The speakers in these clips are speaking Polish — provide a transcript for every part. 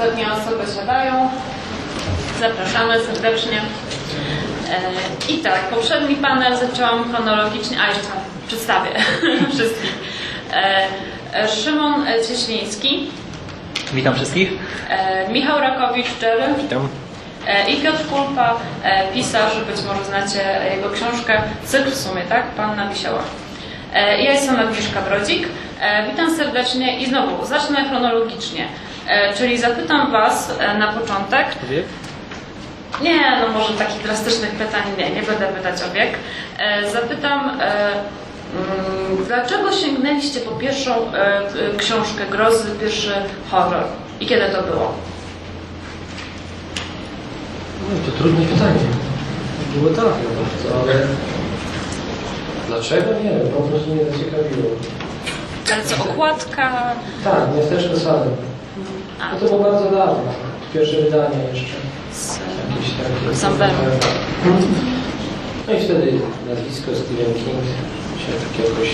ostatnie osoby siadają. Zapraszamy serdecznie. E, I tak, poprzedni panel zaczęłam chronologicznie, a jeszcze przedstawię wszystkich. E, Szymon Cieśliński, Witam wszystkich. e, Michał Rakowicz, Jerry Witam. i Piotr Kulpa, pisarz, być może znacie jego książkę, cykl w sumie, tak? Panna Wisiała. Ja jestem Agnieszka Brodzik. Witam serdecznie i znowu zacznę chronologicznie. E, Czyli zapytam Was e, na początek, Wiek? nie, no może takich drastycznych pytań nie, nie będę pytać o wiek. E, Zapytam, mm, dlaczego sięgnęliście po pierwszą książkę grozy, pierwszy horror i kiedy to było? No, to trudne pytanie. Było tak no bardzo, ale dlaczego? Nie wiem, po prostu mnie zaciekawiło. Ale co, okładka? Tak, miasteczko Salem. A, No to było bardzo dawno. Pierwsze wydanie jeszcze. z, Jakieś takie. Zamberu. No i wtedy nazwisko Stephen King się tak jakoś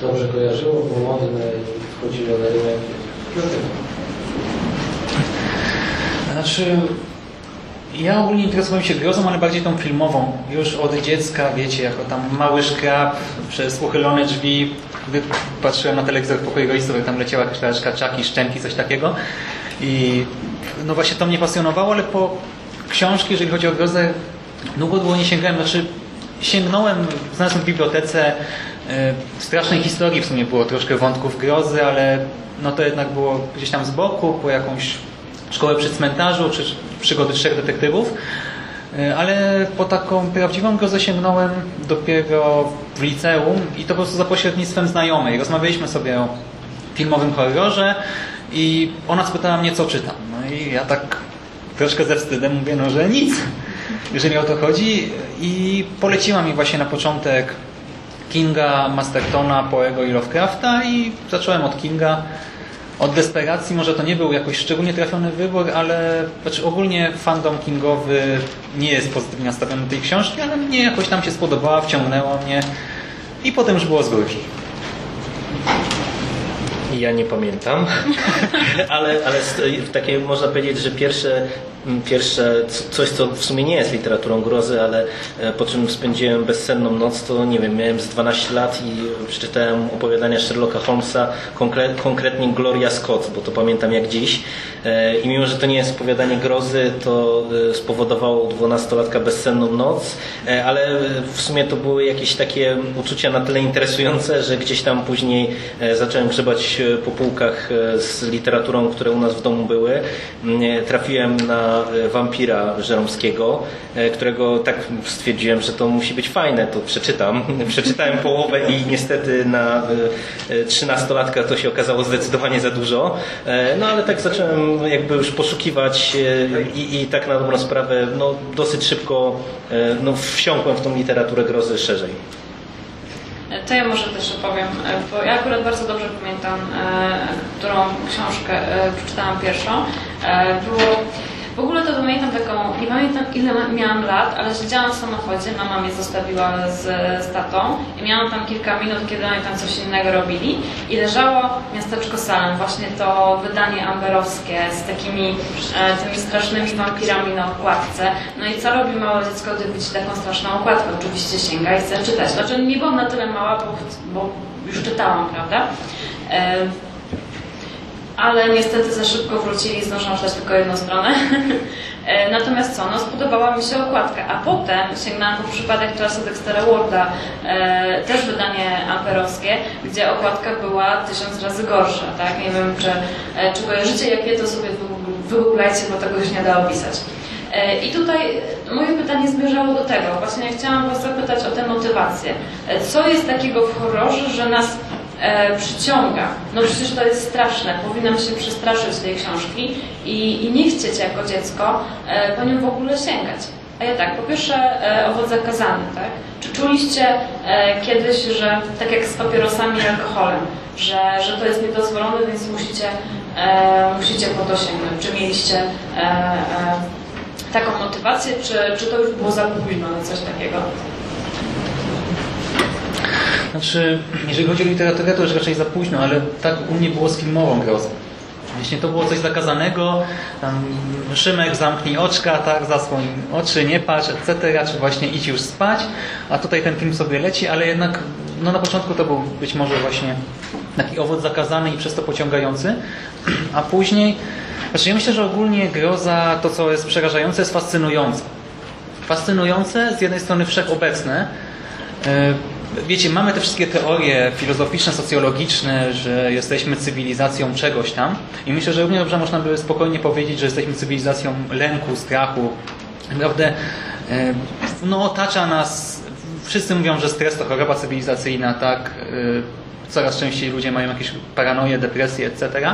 dobrze kojarzyło, było modne i wchodziło na rynek. Znaczy, ja ogólnie interesowałem się grozą, ale bardziej tą filmową. Już od dziecka, wiecie, jako tam mały szkrab przez uchylone drzwi, gdy patrzyłem na telewizor w pokoju rodziców, tam leciała jakaś laleczka czaki, szczęki, coś takiego. I no właśnie to mnie pasjonowało, ale po książki, jeżeli chodzi o grozę, długo długo nie sięgałem. Znaczy, sięgnąłem, znalazłem w bibliotece e, strasznej historii w sumie było troszkę wątków grozy, ale no to jednak było gdzieś tam z boku, po jakąś szkołę przy cmentarzu, czy przygody trzech detektywów. E, Ale po taką prawdziwą grozę sięgnąłem dopiero w liceum i to po prostu za pośrednictwem znajomej. Rozmawialiśmy sobie o filmowym horrorze i ona spytała mnie, co czytam. No i ja tak troszkę ze wstydem mówię, no że nic, jeżeli o to chodzi. I poleciła mi właśnie na początek Kinga, Mastertona, Poego i Lovecrafta i zacząłem od Kinga. Od desperacji może to nie był jakoś szczególnie trafiony wybór, ale znaczy ogólnie fandom kingowy nie jest pozytywnie nastawiony do tej książki, ale mnie jakoś tam się spodobała, wciągnęła mnie i potem już było z górki. Ja nie pamiętam, ale, ale takie można powiedzieć, że pierwsze, pierwsze c- coś, co w sumie nie jest literaturą grozy, ale e, po czym spędziłem bezsenną noc, to nie wiem, miałem z 12 lat i przeczytałem opowiadania Sherlocka Holmesa, konkre- konkretnie Gloria Scott, bo to pamiętam jak dziś. E, I mimo, że to nie jest opowiadanie grozy, to e, spowodowało u 12-latka bezsenną noc, ale w sumie to były jakieś takie uczucia na tyle interesujące, że gdzieś tam później zacząłem grzebać po półkach z literaturą, które u nas w domu były. Mm, Trafiłem na e, wampira żeromskiego, e, którego tak stwierdziłem, że to musi być fajne, to przeczytam. Przeczytałem połowę i niestety na e, 13-latka to się okazało zdecydowanie za dużo. No ale tak zacząłem jakby już poszukiwać i, i tak na dobrą sprawę no, dosyć szybko no, wsiąkłem w tą literaturę grozy szerzej. To ja może też opowiem, bo ja akurat bardzo dobrze pamiętam, którą książkę przeczytałam pierwszą. Było, w ogóle to pamiętam taką, nie pamiętam ile miałam lat, ale siedziałam w samochodzie, mama mnie zostawiła z, z tatą i miałam tam kilka minut, kiedy oni tam coś innego robili i leżało miasteczko Salem, właśnie to wydanie amberowskie z takimi e, tymi strasznymi wampirami na okładce. No i co robi małe dziecko, gdy widzi taką straszną okładkę? Oczywiście sięga i chce czytać. Znaczy nie byłam na tyle mała, bo, bo już czytałam, prawda? E, ale niestety za szybko wrócili i zdążyłam czytać tylko jedną stronę. E, Natomiast co, no spodobała mi się okładka, a potem sięgnęłam po przypadek czasy Dextera Warda, e, też wydanie amperowskie, gdzie okładka była tysiąc razy gorsza, tak? Nie wiem, czy, e, czy kojarzycie, jakie to sobie wy- wygooglajcie, bo tego się nie da opisać. E, I tutaj moje pytanie zmierzało do tego. Właśnie chciałam Was zapytać o tę motywację. E, Co jest takiego w horrorze, że nas e, przyciąga? No przecież to jest straszne. Powinnam się przestraszyć tej książki i, i nie chcieć jako dziecko e, po nią w ogóle sięgać. A ja tak, po pierwsze e, owoc zakazany, tak? Czy czuliście e, kiedyś, że tak jak z papierosami i alkoholem, że, że to jest niedozwolone, więc musicie, e, musicie po to sięgnąć? Czy mieliście e, e, taką motywację, czy, czy to już było za późno na coś takiego? Znaczy, jeżeli chodzi o literaturę, to już raczej za późno, ale tak u mnie było z filmową grozą. Właśnie to było coś zakazanego, tam Szymek zamknij oczka, tak, zasłoń oczy, nie patrz, etc., czy właśnie idź już spać, a tutaj ten film sobie leci, ale jednak no na początku to był być może właśnie taki owoc zakazany i przez to pociągający, a później, znaczy ja myślę, że ogólnie groza, to co jest przerażające, jest fascynujące. Fascynujące, z jednej strony wszechobecne, E, Wiecie, mamy te wszystkie teorie filozoficzne, socjologiczne, że jesteśmy cywilizacją czegoś tam i myślę, że równie dobrze można by spokojnie powiedzieć, że jesteśmy cywilizacją lęku, strachu. Naprawdę e, no, otacza nas, wszyscy mówią, że stres to choroba cywilizacyjna, tak? E, Coraz częściej ludzie mają jakieś paranoje, depresje, etc.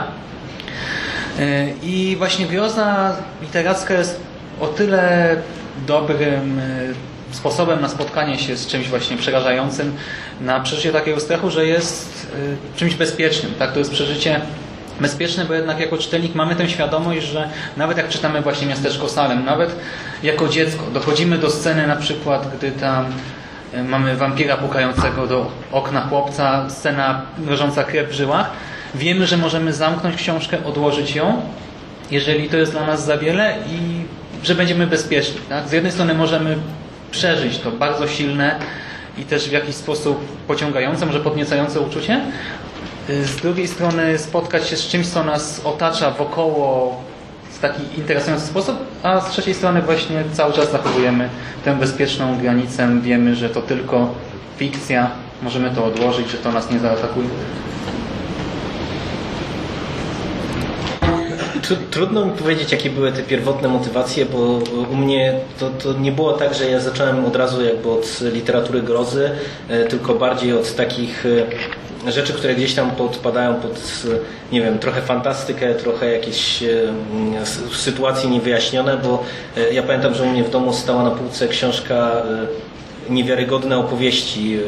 I właśnie groza literacka jest o tyle dobrym sposobem na spotkanie się z czymś właśnie przerażającym, na przeżycie takiego strachu, że jest y, czymś bezpiecznym. Tak? To jest przeżycie bezpieczne, bo jednak jako czytelnik mamy tę świadomość, że nawet jak czytamy właśnie Miasteczko Salem, nawet jako dziecko dochodzimy do sceny na przykład, gdy tam y, mamy wampira pukającego do okna chłopca, scena mrożąca krew w żyłach, wiemy, że możemy zamknąć książkę, odłożyć ją, jeżeli to jest dla nas za wiele i że będziemy bezpieczni. Tak? Z jednej strony możemy przeżyć to bardzo silne i też w jakiś sposób pociągające, może podniecające uczucie. Z drugiej strony spotkać się z czymś, co nas otacza wokoło w taki interesujący sposób, a z trzeciej strony właśnie cały czas zachowujemy tę bezpieczną granicę. Wiemy, że to tylko fikcja, możemy to odłożyć, że to nas nie zaatakuje. Trudno mi powiedzieć, jakie były te pierwotne motywacje, bo u mnie to, to, nie było tak, że ja zacząłem od razu jakby od literatury grozy, e, tylko bardziej od takich e, rzeczy, które gdzieś tam podpadają pod, nie wiem, trochę fantastykę, trochę jakieś e, sytuacje niewyjaśnione, bo ja pamiętam, że u mnie w domu stała na półce książka Niewiarygodne opowieści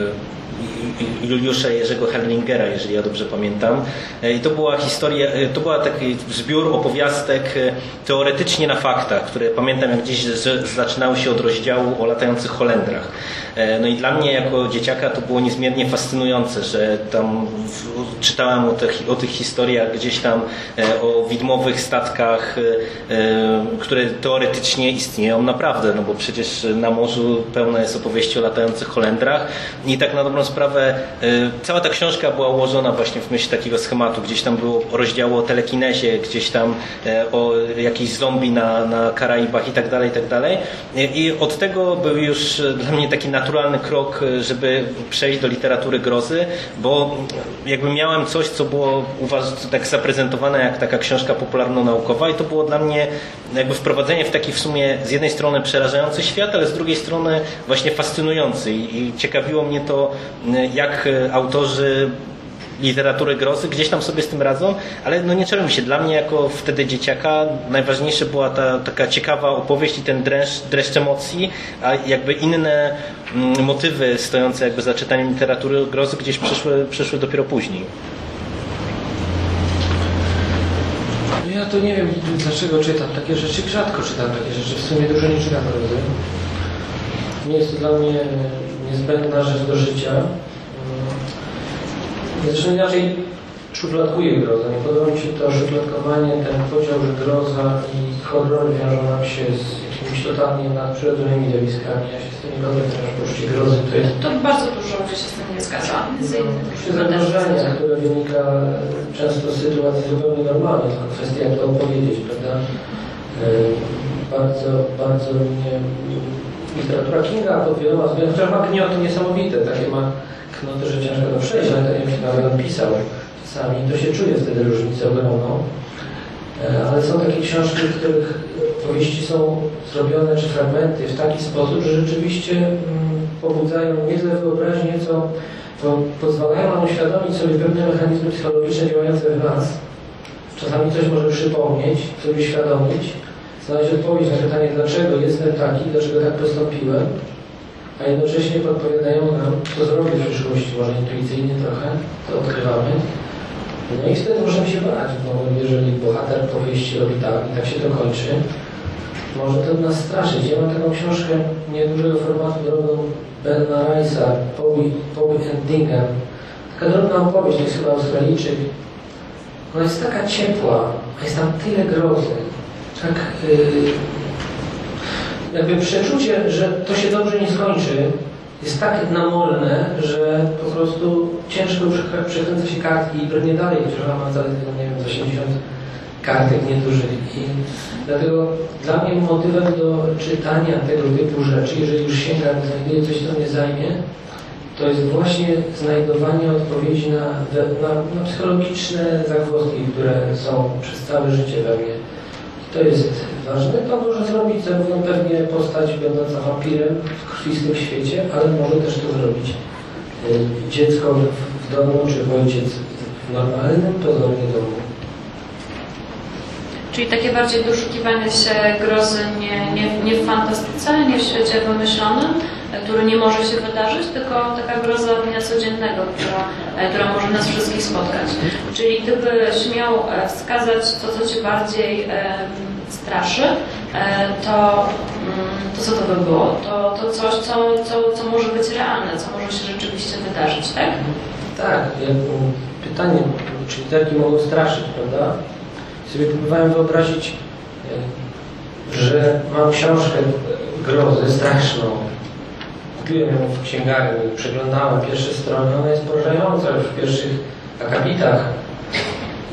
Juliusza Jerzego Herlingera, jeżeli ja dobrze pamiętam. E, I to była historia, e, to była taki zbiór opowiastek e, teoretycznie na faktach, które pamiętam jak gdzieś zaczynały się od rozdziału o latających Holendrach. No i dla mnie jako dzieciaka to było niezmiernie fascynujące, że tam czytałem o tych, o tych historiach gdzieś tam, o widmowych statkach, które teoretycznie istnieją naprawdę, no bo przecież na morzu pełno jest opowieści o latających Holendrach i tak na dobrą sprawę y, cała ta książka była ułożona właśnie w myśl takiego schematu. Gdzieś tam było rozdziały o telekinezie, gdzieś tam y, o jakichś zombie na, na Karaibach i tak dalej, i tak dalej. I od tego był już dla mnie taki naturalny krok, żeby przejść do literatury grozy, bo jakby miałem coś, co było tak zaprezentowane jak taka książka popularno-naukowa i to było dla mnie jakby wprowadzenie w taki w sumie z jednej strony przerażający świat, ale z drugiej strony właśnie fascynujący i ciekawiło mnie to, jak autorzy literatury grozy gdzieś tam sobie z tym radzą, ale no nie czarujmy się, dla mnie jako wtedy dzieciaka najważniejsza była ta taka ciekawa opowieść i ten dreszcz, dreszcz emocji, a jakby inne mm, motywy stojące jakby za czytaniem literatury grozy gdzieś przyszły, przyszły dopiero później. No ja to nie wiem dlaczego czytam takie rzeczy, rzadko czytam takie rzeczy, w sumie dużo nie czytam grozy. Nie jest to dla mnie niezbędna rzecz do życia. Zresztą inaczej szufladkuję grozę. Nie podoba mi się to szufladkowanie, ten podział, że groza i horror wiążą nam się z jakimiś totalnie nadprzyrodzonymi zjawiskami. Ja się z tym nie godzę, że poczucie grozy to jest... To bardzo dużo ludzi się z tym nie zgadza. Zagrożenie, które wynika często z sytuacji zupełnie normalnej, tylko kwestia jak to opowiedzieć, prawda? Bardzo, bardzo mnie literatura Kinga pod wieloma chociaż ma gnioty niesamowite, takie ma knoty, że ciężko to przejść, ale tak jak się nawet pisał czasami, to się czuje wtedy różnicę ogromną. E, ale są takie książki, w których powieści są zrobione, czy fragmenty w taki sposób, że rzeczywiście mm, pobudzają nie tyle wyobraźnię, co pozwalają nam uświadomić sobie pewne mechanizmy psychologiczne działające w nas. Czasami coś może przypomnieć, coś uświadomić, znaleźć odpowiedź na pytanie, dlaczego jestem taki, dlaczego tak postąpiłem, a jednocześnie podpowiadają nam, co zrobić w przyszłości, może intuicyjnie trochę, to odkrywamy. No i wtedy możemy się bać, bo jeżeli bohater powieści robi tak i tak się to kończy, może to nas straszyć. Ja mam taką książkę niedużego formatu drogą Bena Rice'a, Poby Endinga. Taka drobna opowieść, to jest chyba Australijczyk, Ona jest taka ciepła, a jest tam tyle grozy. Tak yy, jakby przeczucie, że to się dobrze nie skończy, jest tak namolne, że po prostu ciężko przekrę- przekręca się kartki i brnie dalej, ona ma zaledwie, nie wiem, z 80 kartek niedużych. I dlatego dla mnie motywem do czytania tego typu rzeczy, jeżeli już sięgam znajduję coś, co mnie zajmie, to jest właśnie znajdowanie odpowiedzi na, na, na psychologiczne zagwozdki, które są przez całe życie we mnie. To jest ważne. To może zrobić zarówno pewnie postać będąca wampirem w krwistym świecie, ale może też to zrobić y, dziecko w, domu, czy ojciec w normalnym, pozornie domu. Czyli takie bardziej doszukiwanie się grozy nie, nie, nie w fantastyce, nie w świecie wymyślonym, który nie może się wydarzyć, tylko taka groza dnia codziennego, która, e, która może nas wszystkich spotkać. Czyli gdybyś miał e, wskazać to, co Cię bardziej em, straszy, e, to, mm, to co to by było? To, to coś, co, co, co może być realne, co może się rzeczywiście wydarzyć, tak? Tak, pytanie, czy literki mogą straszyć, prawda? Sobie próbowałem wyobrazić, e, że mam książkę grozy straszną. Kupiłem ją w księgarni, przeglądałem pierwsze strony, ona jest porażająca już w pierwszych akapitach.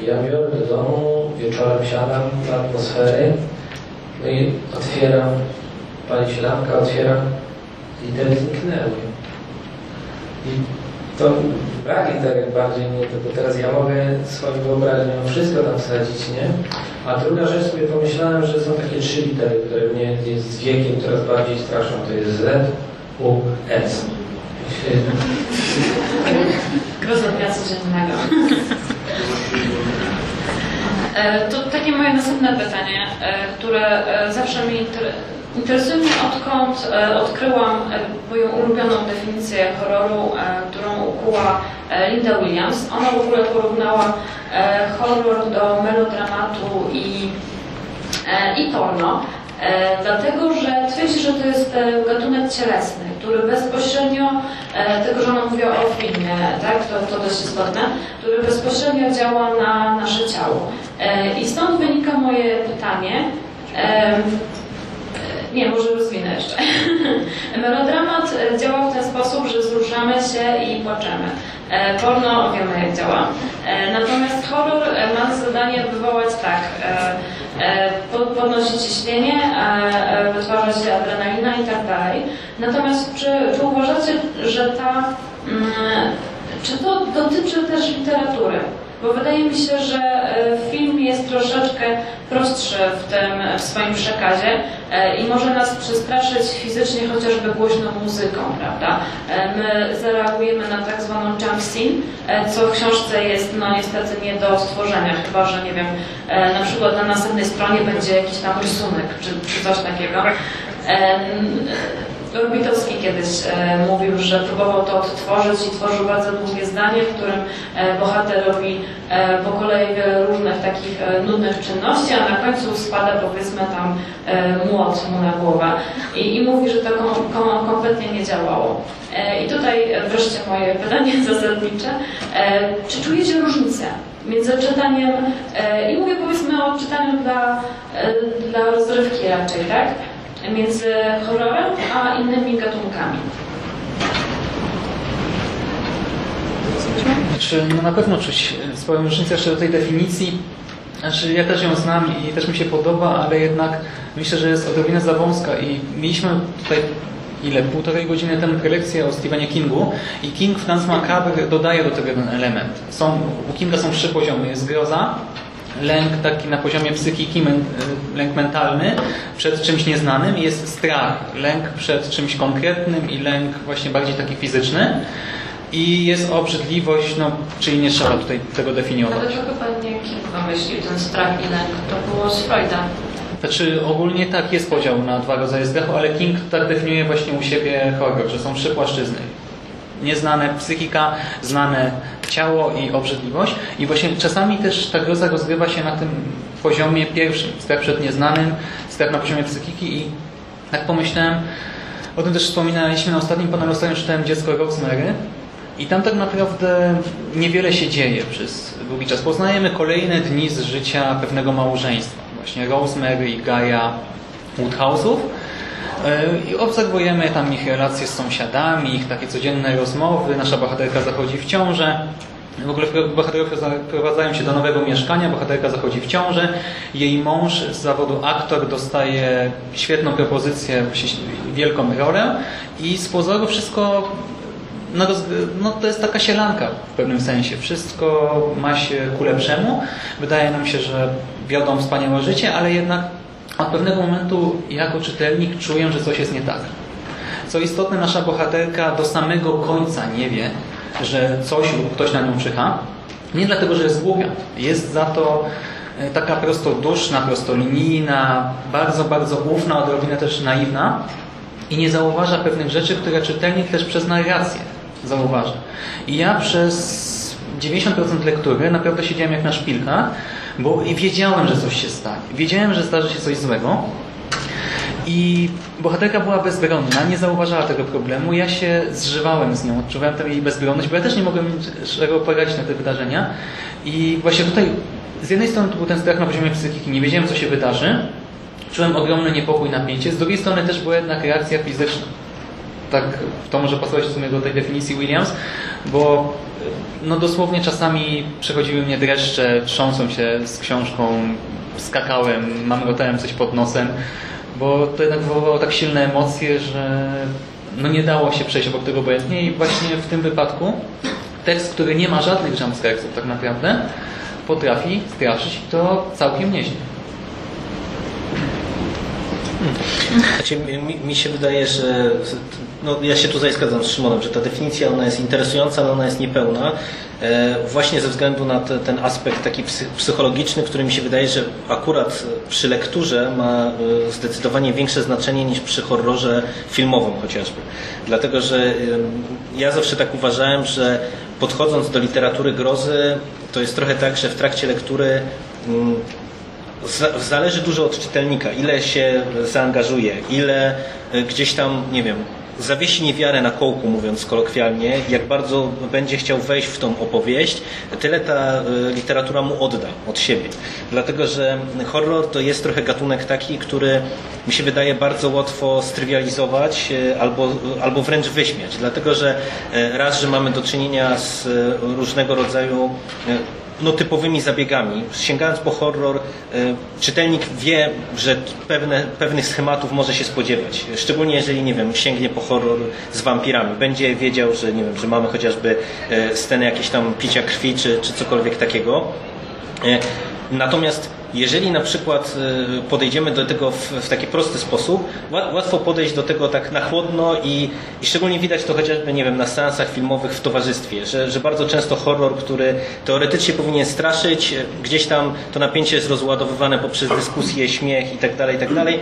I ja biorę do domu, wieczorem siadam w atmosfery, no i otwieram, pali się lampka, otwieram, litery zniknęły. I to brak literek bardziej mnie, to, teraz ja mogę swoją wyobraźnią wszystko tam wsadzić, nie? A druga rzecz sobie pomyślałem, że są takie trzy litery, które mnie z wiekiem coraz bardziej straszą. To jest Z, U, S. Groza dnia codziennego. E, To takie moje następne pytanie, e, które e, zawsze inter- interesuje, mnie, odkąd odkryłam moją ulubioną definicję horroru, którą ukuła Linda Williams. Ona w ogóle porównała horror do melodramatu i, i porno. E, dlatego, że twierdzi, że to jest e, gatunek cielesny, który bezpośrednio, e, tego, że ona mówiła o filmie, tak, to, to dość istotne, który bezpośrednio działa na nasze ciało. I stąd wynika moje pytanie, nie, może rozwinę jeszcze. Melodramat działa w ten sposób, że wzruszamy się i płaczemy. Porno wiemy jak działa. Natomiast horror ma za zadanie wywołać tak, e, po- podnosić ciśnienie, e, wytwarza się adrenalina i tak dalej. Natomiast czy, czy uważacie, że ta, mm, czy to dotyczy też literatury? Bo wydaje mi się, że e, film jest troszeczkę prostszy w tym w swoim przekazie e, i może nas przestraszyć fizycznie chociażby głośną muzyką, prawda? E, My zareagujemy na tak zwaną jump scene, co w książce jest no niestety nie do stworzenia, chyba że nie wiem, na przykład na następnej stronie będzie jakiś tam rysunek czy, czy coś takiego. Orbitowski kiedyś e, mówił, że próbował to odtworzyć i tworzył bardzo długie zdanie, w którym e, bohater robi e, po kolei wiele różnych takich e, nudnych czynności, a na końcu spada powiedzmy tam e, młot mu na głowę. I, i mówi, że to kom, kom, kompletnie nie działało. E, I tutaj wreszcie moje pytanie zasadnicze. Czy czujecie różnicę między czytaniem, i mówię powiedzmy o czytaniu dla, dla rozrywki raczej, tak? Między horrorem a innymi gatunkami. Znaczy, no na pewno czuć swoją różnicę jeszcze do tej definicji. Znaczy, ja też ją znam i też mi się podoba, ale jednak myślę, że jest odrobinę za wąska i mieliśmy tutaj ile, półtorej godziny temu prelekcję o Stephenie Kingu i King w Dance Macabre dodaje do tego jeden element. Są, u Kinga są trzy poziomy. Jest groza, lęk taki na poziomie psychiki, lęk mentalny przed czymś nieznanym jest strach, lęk przed czymś konkretnym i lęk właśnie bardziej taki fizyczny. I jest obrzydliwość, no, czyli nie trzeba tutaj tego Ale definiować. to chyba nie King wymyślił ten strach i lęk, to było z Freuda. Znaczy ogólnie tak jest podział na dwa rodzaje strachu, ale King tak definiuje właśnie u siebie horror, że są trzy płaszczyzny. Nieznane psychika, znane ciało i obrzydliwość. I właśnie czasami też ta groza rozgrywa się na tym poziomie pierwszym. Strach przed nieznanym, strach na poziomie psychiki i tak pomyślałem, o tym też wspominaliśmy na ostatnim panelu, ostatnio czytałem Dziecko Rosemary I tam tak naprawdę niewiele się dzieje przez długi czas. Poznajemy kolejne dni z życia pewnego małżeństwa. Właśnie Rosemary i Gaia Woodhouse'ów. E, I obserwujemy tam ich relacje z sąsiadami, ich takie codzienne rozmowy. Nasza bohaterka zachodzi w ciążę. W ogóle bohaterowie zaprowadzają się do nowego mieszkania, bohaterka zachodzi w ciążę. Jej mąż z zawodu aktor dostaje świetną propozycję, wielką rolę i z pozoru wszystko no, no, to jest taka sielanka w pewnym sensie. Wszystko ma się ku lepszemu. Wydaje nam się, że wiodą wspaniałe życie, ale jednak od pewnego momentu jako czytelnik czuję, że coś jest nie tak. Co istotne, nasza bohaterka do samego końca nie wie, że coś lub ktoś na nią czyha. Nie dlatego, że jest głupia. Jest za to e, taka prostoduszna, prostolinijna, bardzo, bardzo ufna, odrobinę też naiwna i nie zauważa pewnych rzeczy, które czytelnik też przez narrację zauważa. I ja przez 90% lektury naprawdę siedziałem jak na szpilkach, bo wiedziałem, że coś się stanie. Wiedziałem, że zdarzy się coś złego. I bohaterka była bezbronna, nie zauważała tego problemu. Ja się zżywałem z nią, odczuwałem tę jej bezbronność, bo ja też nie mogłem szeroko poradzić na te wydarzenia. I właśnie tutaj z jednej strony to był ten strach na poziomie psychiki, nie wiedziałem, co się wydarzy. Czułem ogromny niepokój, napięcie. Z drugiej strony też była jednak reakcja fizyczna tak to może pasować w sumie do tej definicji Williams, bo no dosłownie czasami przechodziły mnie dreszcze, trząsą się z książką, skakałem, mamrotałem coś pod nosem, bo to jednak wywołało tak silne emocje, że no nie dało się przejść obok tego obojętnie i właśnie w tym wypadku tekst, który nie ma żadnych jumpscaresów tak naprawdę, potrafi straszyć to całkiem nieźle. Znaczy, mi, mi, się wydaje, że no, ja się tutaj zgadzam z Szymonem, że ta definicja ona jest interesująca, ale ona jest niepełna. E, właśnie ze względu na te, ten aspekt taki psychologiczny, który mi się wydaje, że akurat przy lekturze ma e, zdecydowanie większe znaczenie niż przy horrorze filmowym chociażby. Dlatego, że ja zawsze tak uważałem, że podchodząc do literatury grozy, to jest trochę tak, że w trakcie lektury mm, zależy dużo od czytelnika, ile się zaangażuje, ile e, gdzieś tam, nie wiem, zawiesi niewiarę na kołku, mówiąc kolokwialnie, jak bardzo będzie chciał wejść w tą opowieść, tyle ta e, literatura mu odda od siebie. Dlatego, że horror to jest trochę gatunek taki, który mi się wydaje bardzo łatwo strywializować e, albo, albo wręcz wyśmiać. Dlatego, że raz, że mamy do czynienia z różnego rodzaju no, typowymi zabiegami. Sięgając po horror, e, czytelnik wie, że pewne, pewnych schematów może się spodziewać. Szczególnie jeżeli, nie wiem, sięgnie po horror z wampirami. Będzie wiedział, że, nie wiem, że mamy chociażby e, sceny jakieś tam picia krwi, czy, czy cokolwiek takiego. Natomiast jeżeli na przykład y, podejdziemy do tego w, w taki prosty sposób, łatwo podejść do tego tak na chłodno i, i szczególnie widać to chociażby, nie wiem, na seansach filmowych w towarzystwie, że, że bardzo często horror, który teoretycznie powinien straszyć, gdzieś tam to napięcie jest rozładowywane poprzez dyskusję, śmiech itd., tak itd., tak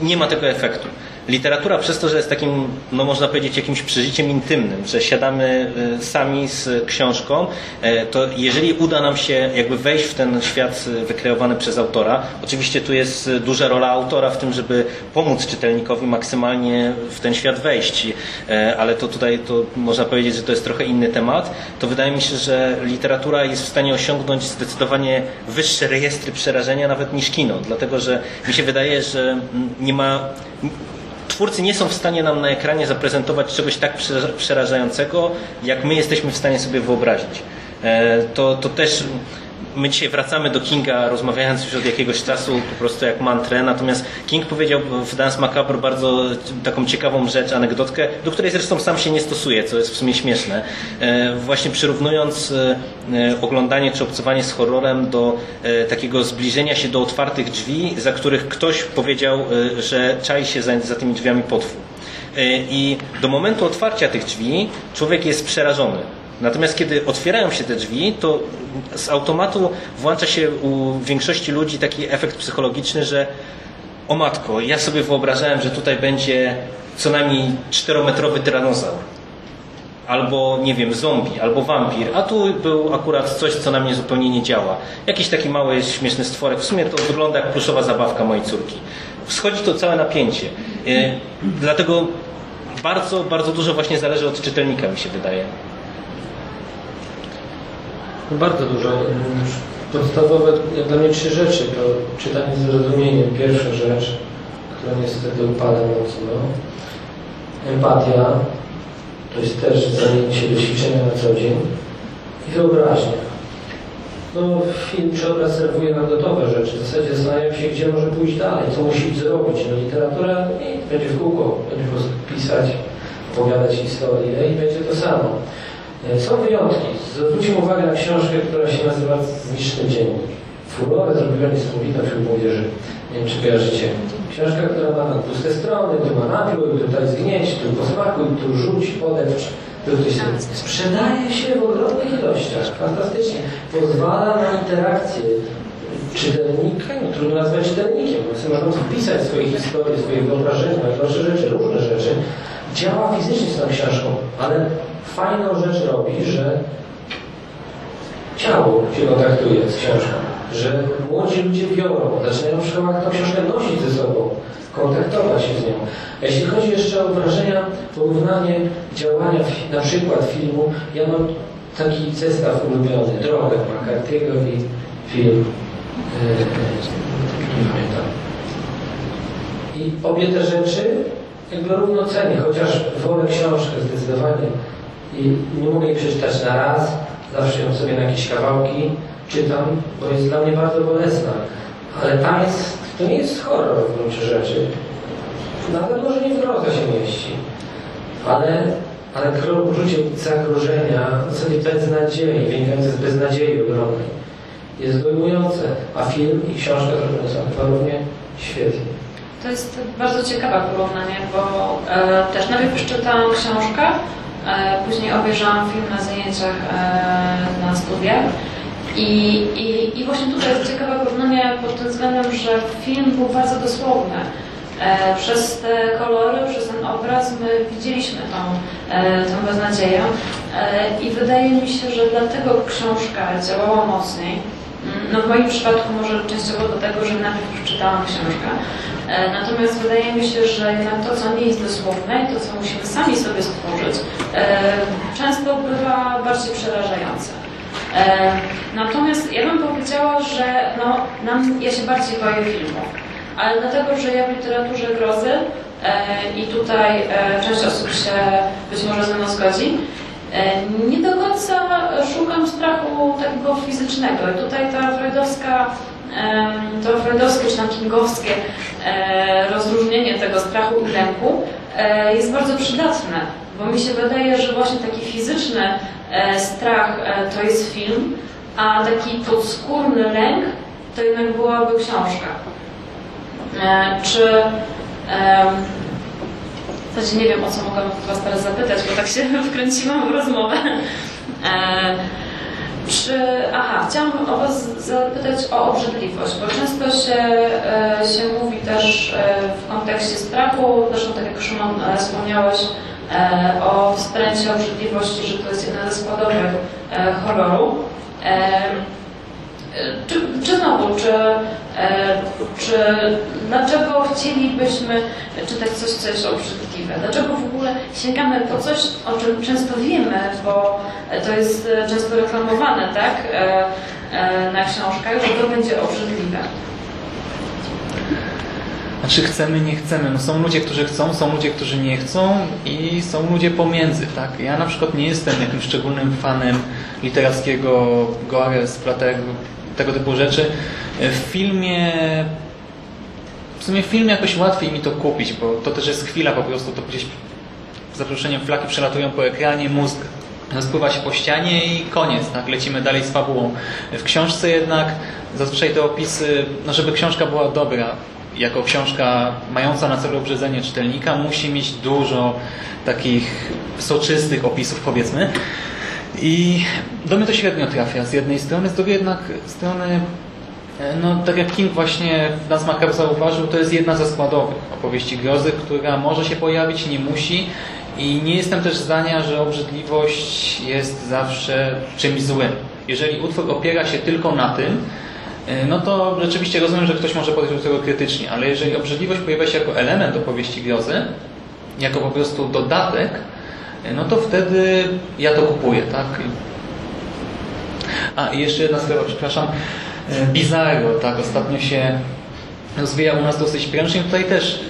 nie ma tego efektu. Literatura przez to, że jest takim, no można powiedzieć, jakimś przeżyciem intymnym, że siadamy y, sami z książką, e, to jeżeli uda nam się jakby wejść w ten świat wykreowany przez autora, oczywiście tu jest duża rola autora w tym, żeby pomóc czytelnikowi maksymalnie w ten świat wejść, e, ale to tutaj to można powiedzieć, że to jest trochę inny temat, to wydaje mi się, że literatura jest w stanie osiągnąć zdecydowanie wyższe rejestry przerażenia nawet niż kino, dlatego że mi się wydaje, że nie ma twórcy nie są w stanie nam na ekranie zaprezentować czegoś tak przerażającego, jak my jesteśmy w stanie sobie wyobrazić. E, to, to też my dzisiaj wracamy do Kinga, rozmawiając już od jakiegoś czasu po prostu jak mantrę, natomiast King powiedział w Dance Macabre bardzo taką ciekawą rzecz, anegdotkę, do której zresztą sam się nie stosuje, co jest w sumie śmieszne. E, właśnie przyrównując e, oglądanie czy obcowanie z horrorem do e, takiego zbliżenia się do otwartych drzwi, za których ktoś powiedział, że czai się za, za tymi drzwiami potwór. I do momentu otwarcia tych drzwi człowiek jest przerażony Natomiast kiedy otwierają się te drzwi, to z automatu włącza się u większości ludzi taki efekt psychologiczny, że o matko, ja sobie wyobrażałem, że tutaj będzie co najmniej czterometrowy tyranozaur. Albo, nie wiem, zombie, albo wampir, a tu był akurat coś, co na mnie zupełnie nie działa. Jakiś taki mały, śmieszny stworek. W sumie to wygląda jak pluszowa zabawka mojej córki. Wschodzi to całe napięcie. E, dlatego bardzo, bardzo dużo właśnie zależy od czytelnika, mi się wydaje. Bardzo dużo. Podstawowe jak dla mnie trzy rzeczy to czytanie z zrozumieniem. Pierwsza rzecz, która niestety upada mocno. Empatia, to jest też zajęcie do ćwiczenia na co dzień. I wyobraźnia. No, film czy serwuje nam gotowe rzeczy. W zasadzie zastanawiam się, gdzie może pójść dalej, co musi zrobić. No, literatura nie, będzie w kółko, będzie po prostu pisać, opowiadać historię i będzie to samo. E, Są wyjątki. Zwróćmy uwagę na książkę, która się nazywa Zniszczny Dziennik. Furorę zrobiła niesamowita wśród młodzieży. Nie wiem, czy kojarzycie. Książka, która ma tam puste strony, tu ma napluj, tutaj zgnieć, tu posmakuj, tu rzuć, podepcz. Tu ktoś sprzedaje się w ogromnych ilościach. Fantastycznie. Pozwala na interakcję czytelnika, no trudno nazwać czytelnikiem, bo można wpisać swoje historie, swoje wyobrażenia, najgorsze rzeczy, różne rzeczy. Działa fizycznie z tą książką, ale fajną rzecz robi, że ciało się kontaktuje z książką, że młodzi ludzie biorą, zaczynają w szkołach tą książkę nosić ze sobą, kontaktować się z nią. A jeśli chodzi jeszcze o wrażenia, porównanie działania na przykład filmu, ja mam taki zestaw ulubiony, Drogę McCarthy'ego i film, yy, nie pamiętam. I obie te rzeczy jakby równo cenię, chociaż wolę książkę zdecydowanie i nie mogę jej przeczytać na raz, zawsze ją sobie na jakieś kawałki czytam, bo jest dla mnie bardzo bolesna. Ale tam jest, to nie jest horror w gruncie rzeczy. Nawet może nie w się mieści. Ale, ale uczucie zagrożenia, w zasadzie beznadziei, wynikające z beznadziei ogromnej, jest dojmujące. A film i książka zrobione są chyba równie świetnie. To jest bardzo ciekawe porównanie, bo e, też najpierw przeczytałam książkę, później obejrzałam film na zajęciach e, na studiach. I, i, I właśnie tutaj jest ciekawe porównanie pod tym względem, że film był bardzo dosłowny. E, przez te kolory, przez ten obraz my widzieliśmy tą, e, tą beznadzieję e, i wydaje mi się, że dlatego książka działała mocniej. No w moim przypadku może częściowo do tego, że najpierw przeczytałam książkę. E, Natomiast wydaje mi się, że jednak to, co nie jest dosłowne i to, co musimy sami sobie stworzyć, e, często bywa bardziej przerażające. E, Natomiast ja bym powiedziała, że no, nam, ja się bardziej boję filmów, ale dlatego, że ja w literaturze grozy i tutaj część osób się być może ze mną zgodzi, nie do końca szukam strachu takiego fizycznego. I tutaj ta freudowska, em, to freudowskie czy tam kingowskie e, rozróżnienie tego strachu i lęku e, jest bardzo przydatne, bo mi się wydaje, że właśnie taki fizyczny e, strach e, to jest film, a taki podskórny lęk to jednak byłaby książka. E, Czy w zasadzie nie wiem, o co mogłam Was teraz zapytać, bo tak się wkręciłam w rozmowę. E, aha, chciałam o Was zapytać o obrzydliwość, bo często się, e, się mówi też e, w kontekście strachu, zresztą tak jak Szymon e, wspomniałeś o wstręcie obrzydliwości, że to jest jedna ze składowych horroru. Czy, czy znowu, czy, e, czy dlaczego chcielibyśmy czytać coś, co jest obrzydliwe? Dlaczego w ogóle sięgamy po coś, o czym często wiemy, bo to jest często reklamowane, tak, e, e, na książkach, że to będzie obrzydliwe. Znaczy chcemy, nie chcemy. No są ludzie, którzy chcą, są ludzie, którzy nie chcą i są ludzie pomiędzy, tak? Ja na przykład nie jestem jakimś szczególnym fanem literackiego gore, splatter, tego typu rzeczy. W filmie w sumie w filmie jakoś łatwiej mi to kupić, bo to też jest chwila po prostu, to gdzieś z zaproszeniem flaki przelatują po ekranie, mózg rozpływa się po ścianie i koniec, tak? Lecimy dalej z fabułą. W książce jednak zazwyczaj te opisy, no żeby książka była dobra, jako książka mająca na celu obrzydzenie czytelnika, musi mieć dużo takich soczystych opisów, powiedzmy. I do mnie to średnio trafia z jednej strony, z drugiej jednak strony, e, no tak jak King właśnie w Dance Macabre zauważył, to jest jedna ze składowych opowieści grozy, która może się pojawić, nie musi. I nie jestem też zdania, że obrzydliwość jest zawsze czymś złym. Jeżeli utwór opiera się tylko na tym, e, no to rzeczywiście rozumiem, że ktoś może podejść do tego krytycznie, ale jeżeli obrzydliwość pojawia się jako element opowieści grozy, jako po prostu dodatek, no to wtedy ja to kupuję, tak? A, i jeszcze jedna sprawa, przepraszam. E, Bizarro, tak, ostatnio się rozwija u nas dosyć prężnie. Tutaj też,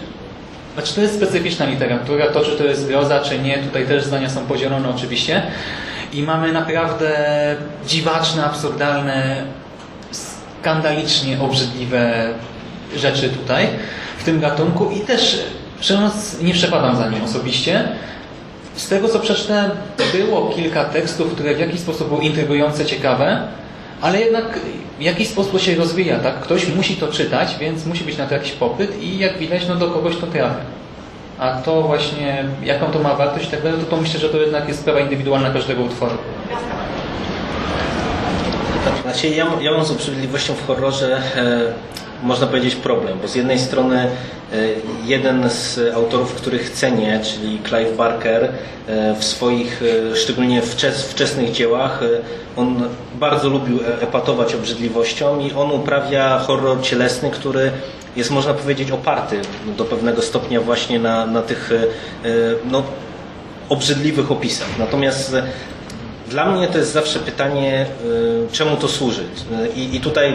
znaczy to jest specyficzna literatura, to czy to jest groza, czy nie, tutaj też zdania są podzielone oczywiście. I mamy naprawdę dziwaczne, absurdalne, skandalicznie obrzydliwe rzeczy tutaj, w tym gatunku i też, szczerze nie przepadam za nim osobiście. Z tego co przeczytałem, było kilka tekstów, które w jakiś sposób były intrygujące, ciekawe, ale jednak w jakiś sposób się rozwija, tak? Ktoś musi to czytać, więc musi być na to jakiś popyt i jak widać, no do kogoś to trafia. A to właśnie, jaką to ma wartość i tak dalej, to, to myślę, że to jednak jest sprawa indywidualna każdego utworu. Znaczy, ja, ja mam z obrzydliwością w horrorze, e, można powiedzieć, problem, bo z jednej strony e, jeden z autorów, których cenię, czyli Clive Barker, e, w swoich, e, szczególnie wczes, wczesnych dziełach, on bardzo lubił epatować obrzydliwością i on uprawia horror cielesny, który jest, można powiedzieć, oparty do pewnego stopnia właśnie na, na tych no, obrzydliwych opisach. Natomiast dla mnie to jest zawsze pytanie, y, czemu to służy. Y, I, i tutaj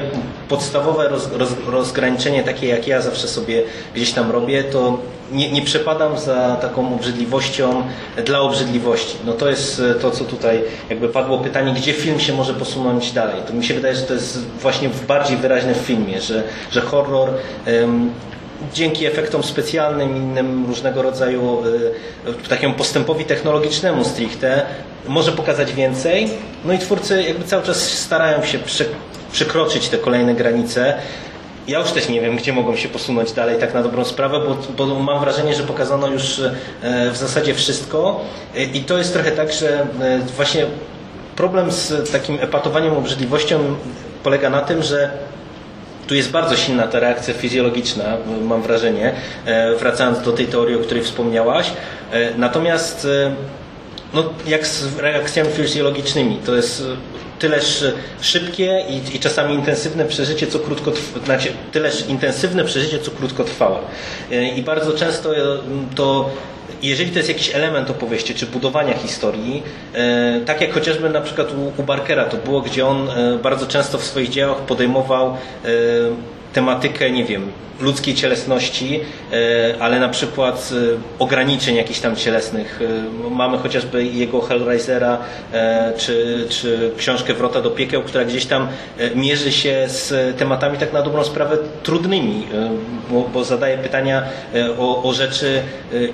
podstawowe roz, roz, rozgraniczenie, takie jak ja zawsze sobie gdzieś tam robię, to nie, nie przepadam za taką obrzydliwością dla obrzydliwości. No to jest y, to, co tutaj jakby padło pytanie, gdzie film się może posunąć dalej. To mi się wydaje, że to jest właśnie bardziej wyraźne w filmie, że, że horror ym, dzięki efektom specjalnym, innym różnego rodzaju y, takiemu postępowi technologicznemu stricte może pokazać więcej. No i twórcy jakby cały czas starają się prze, przekroczyć te kolejne granice. Ja już też nie wiem, gdzie mogą się posunąć dalej, tak na dobrą sprawę, bo, bo mam wrażenie, że pokazano już e, w zasadzie wszystko. I to jest trochę tak, że właśnie problem z takim epatowaniem obrzydliwością polega na tym, że tu jest bardzo silna ta reakcja fizjologiczna, mam wrażenie, e, wracając do tej teorii, o której wspomniałaś. E, Natomiast e, no, jak z reakcjami fizjologicznymi, to jest tyleż szybkie i, i czasami intensywne przeżycie, co krótko znaczy tyleż intensywne przeżycie, co krótkotrwałe. I bardzo często to jeżeli to jest jakiś element opowieści czy budowania historii, e, tak jak chociażby na przykład u, Barkera to było, gdzie on e, bardzo często w swoich dziełach podejmował e, tematykę, nie wiem, ludzkiej cielesności, e, ale na przykład e, ograniczeń jakichś tam cielesnych. E, Mamy chociażby jego Hellraisera, czy, czy książkę Wrota do piekieł, która gdzieś tam mierzy się z tematami tak na dobrą sprawę trudnymi, bo, bo zadaje pytania o, o rzeczy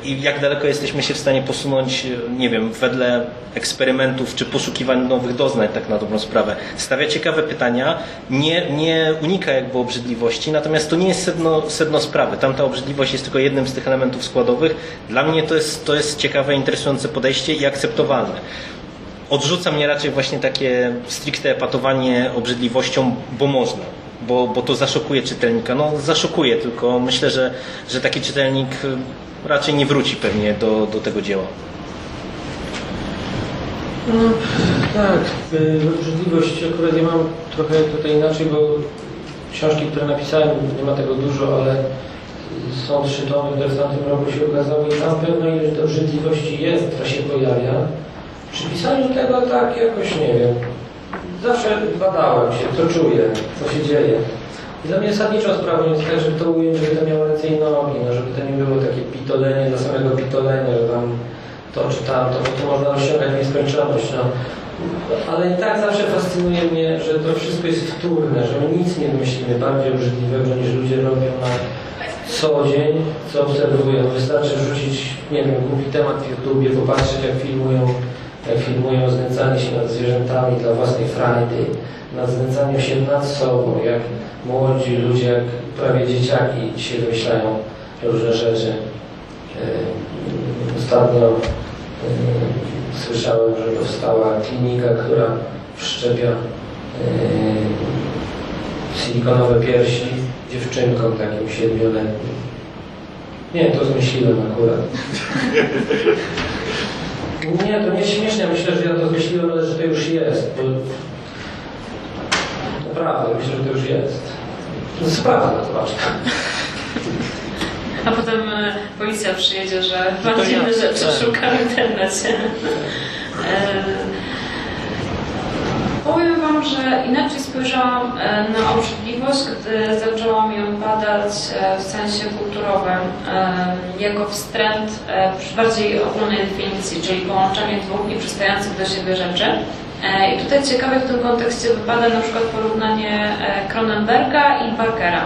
i jak daleko jesteśmy się w stanie posunąć, nie wiem, wedle eksperymentów czy poszukiwań nowych doznań tak na dobrą sprawę. Stawia ciekawe pytania, nie, nie unika jakby obrzydliwości, natomiast to nie jest sedno, sedno sprawy. Tamta obrzydliwość jest tylko jednym z tych elementów składowych. Dla mnie to jest, to jest ciekawe, interesujące podejście i akceptowalne. Odrzuca mnie raczej właśnie takie stricte epatowanie obrzydliwością, bo można. Bo, bo to zaszokuje czytelnika. No zaszokuje, tylko myślę, że, że taki czytelnik y, raczej nie wróci pewnie do, do tego dzieła. No, tak, y, obrzydliwość akurat ja mam trochę tutaj inaczej, bo książki, które napisałem, nie ma tego dużo, ale są trzy tomy, które w tamtym roku się ukazały i tam pewna ilość obrzydliwości jest, która się pojawia. Przy pisaniu tego tak jakoś nie wiem. Zawsze badałem się, co czuję, co się dzieje. I dla mnie zasadniczą sprawą jest tak, żeby to ująć, żeby to miało ręce i nogi, no, żeby to nie było takie pitolenie dla samego pitolenia, że tam to czy tamto, bo to można osiągać w nieskończoność. No. Ale i tak zawsze fascynuje mnie, że to wszystko jest wtórne, że my nic nie wymyślimy bardziej obrzydliwego niż ludzie robią na co dzień, co obserwują. Wystarczy wrzucić, nie wiem, głupi temat w YouTubie, popatrzeć jak filmują, jak filmują znęcanie się nad zwierzętami dla własnej frajdy, nad znęcaniem się nad sobą, jak młodzi ludzie, jak prawie dzieciaki dzisiaj wymyślają różne rzeczy. Yy, Ostatnio yy, słyszałem, że powstała klinika, która wszczepia yy, silikonowe piersi dziewczynkom takim siedmioletnim. Nie, to zmyśliłem akurat. Nie, to nie śmieszne. Myślę, że ja to zmyśliłem, ale że to już jest. Bo... Naprawdę, myślę, że to już jest. To jest prawda, zobacz. A potem e, policja przyjedzie, że pan dziwne ja. rzeczy Tak. szuka w internecie. E, Powiem Wam, że inaczej spojrzałam e, na obrzydliwość, gdy zaczęłam ją badać w sensie kulturowym, jako wstręt przy bardziej ogólnej definicji, czyli połączenie dwóch nieprzystających do siebie rzeczy. I tutaj ciekawe w tym kontekście wypada na przykład porównanie Cronenberga i Barkera.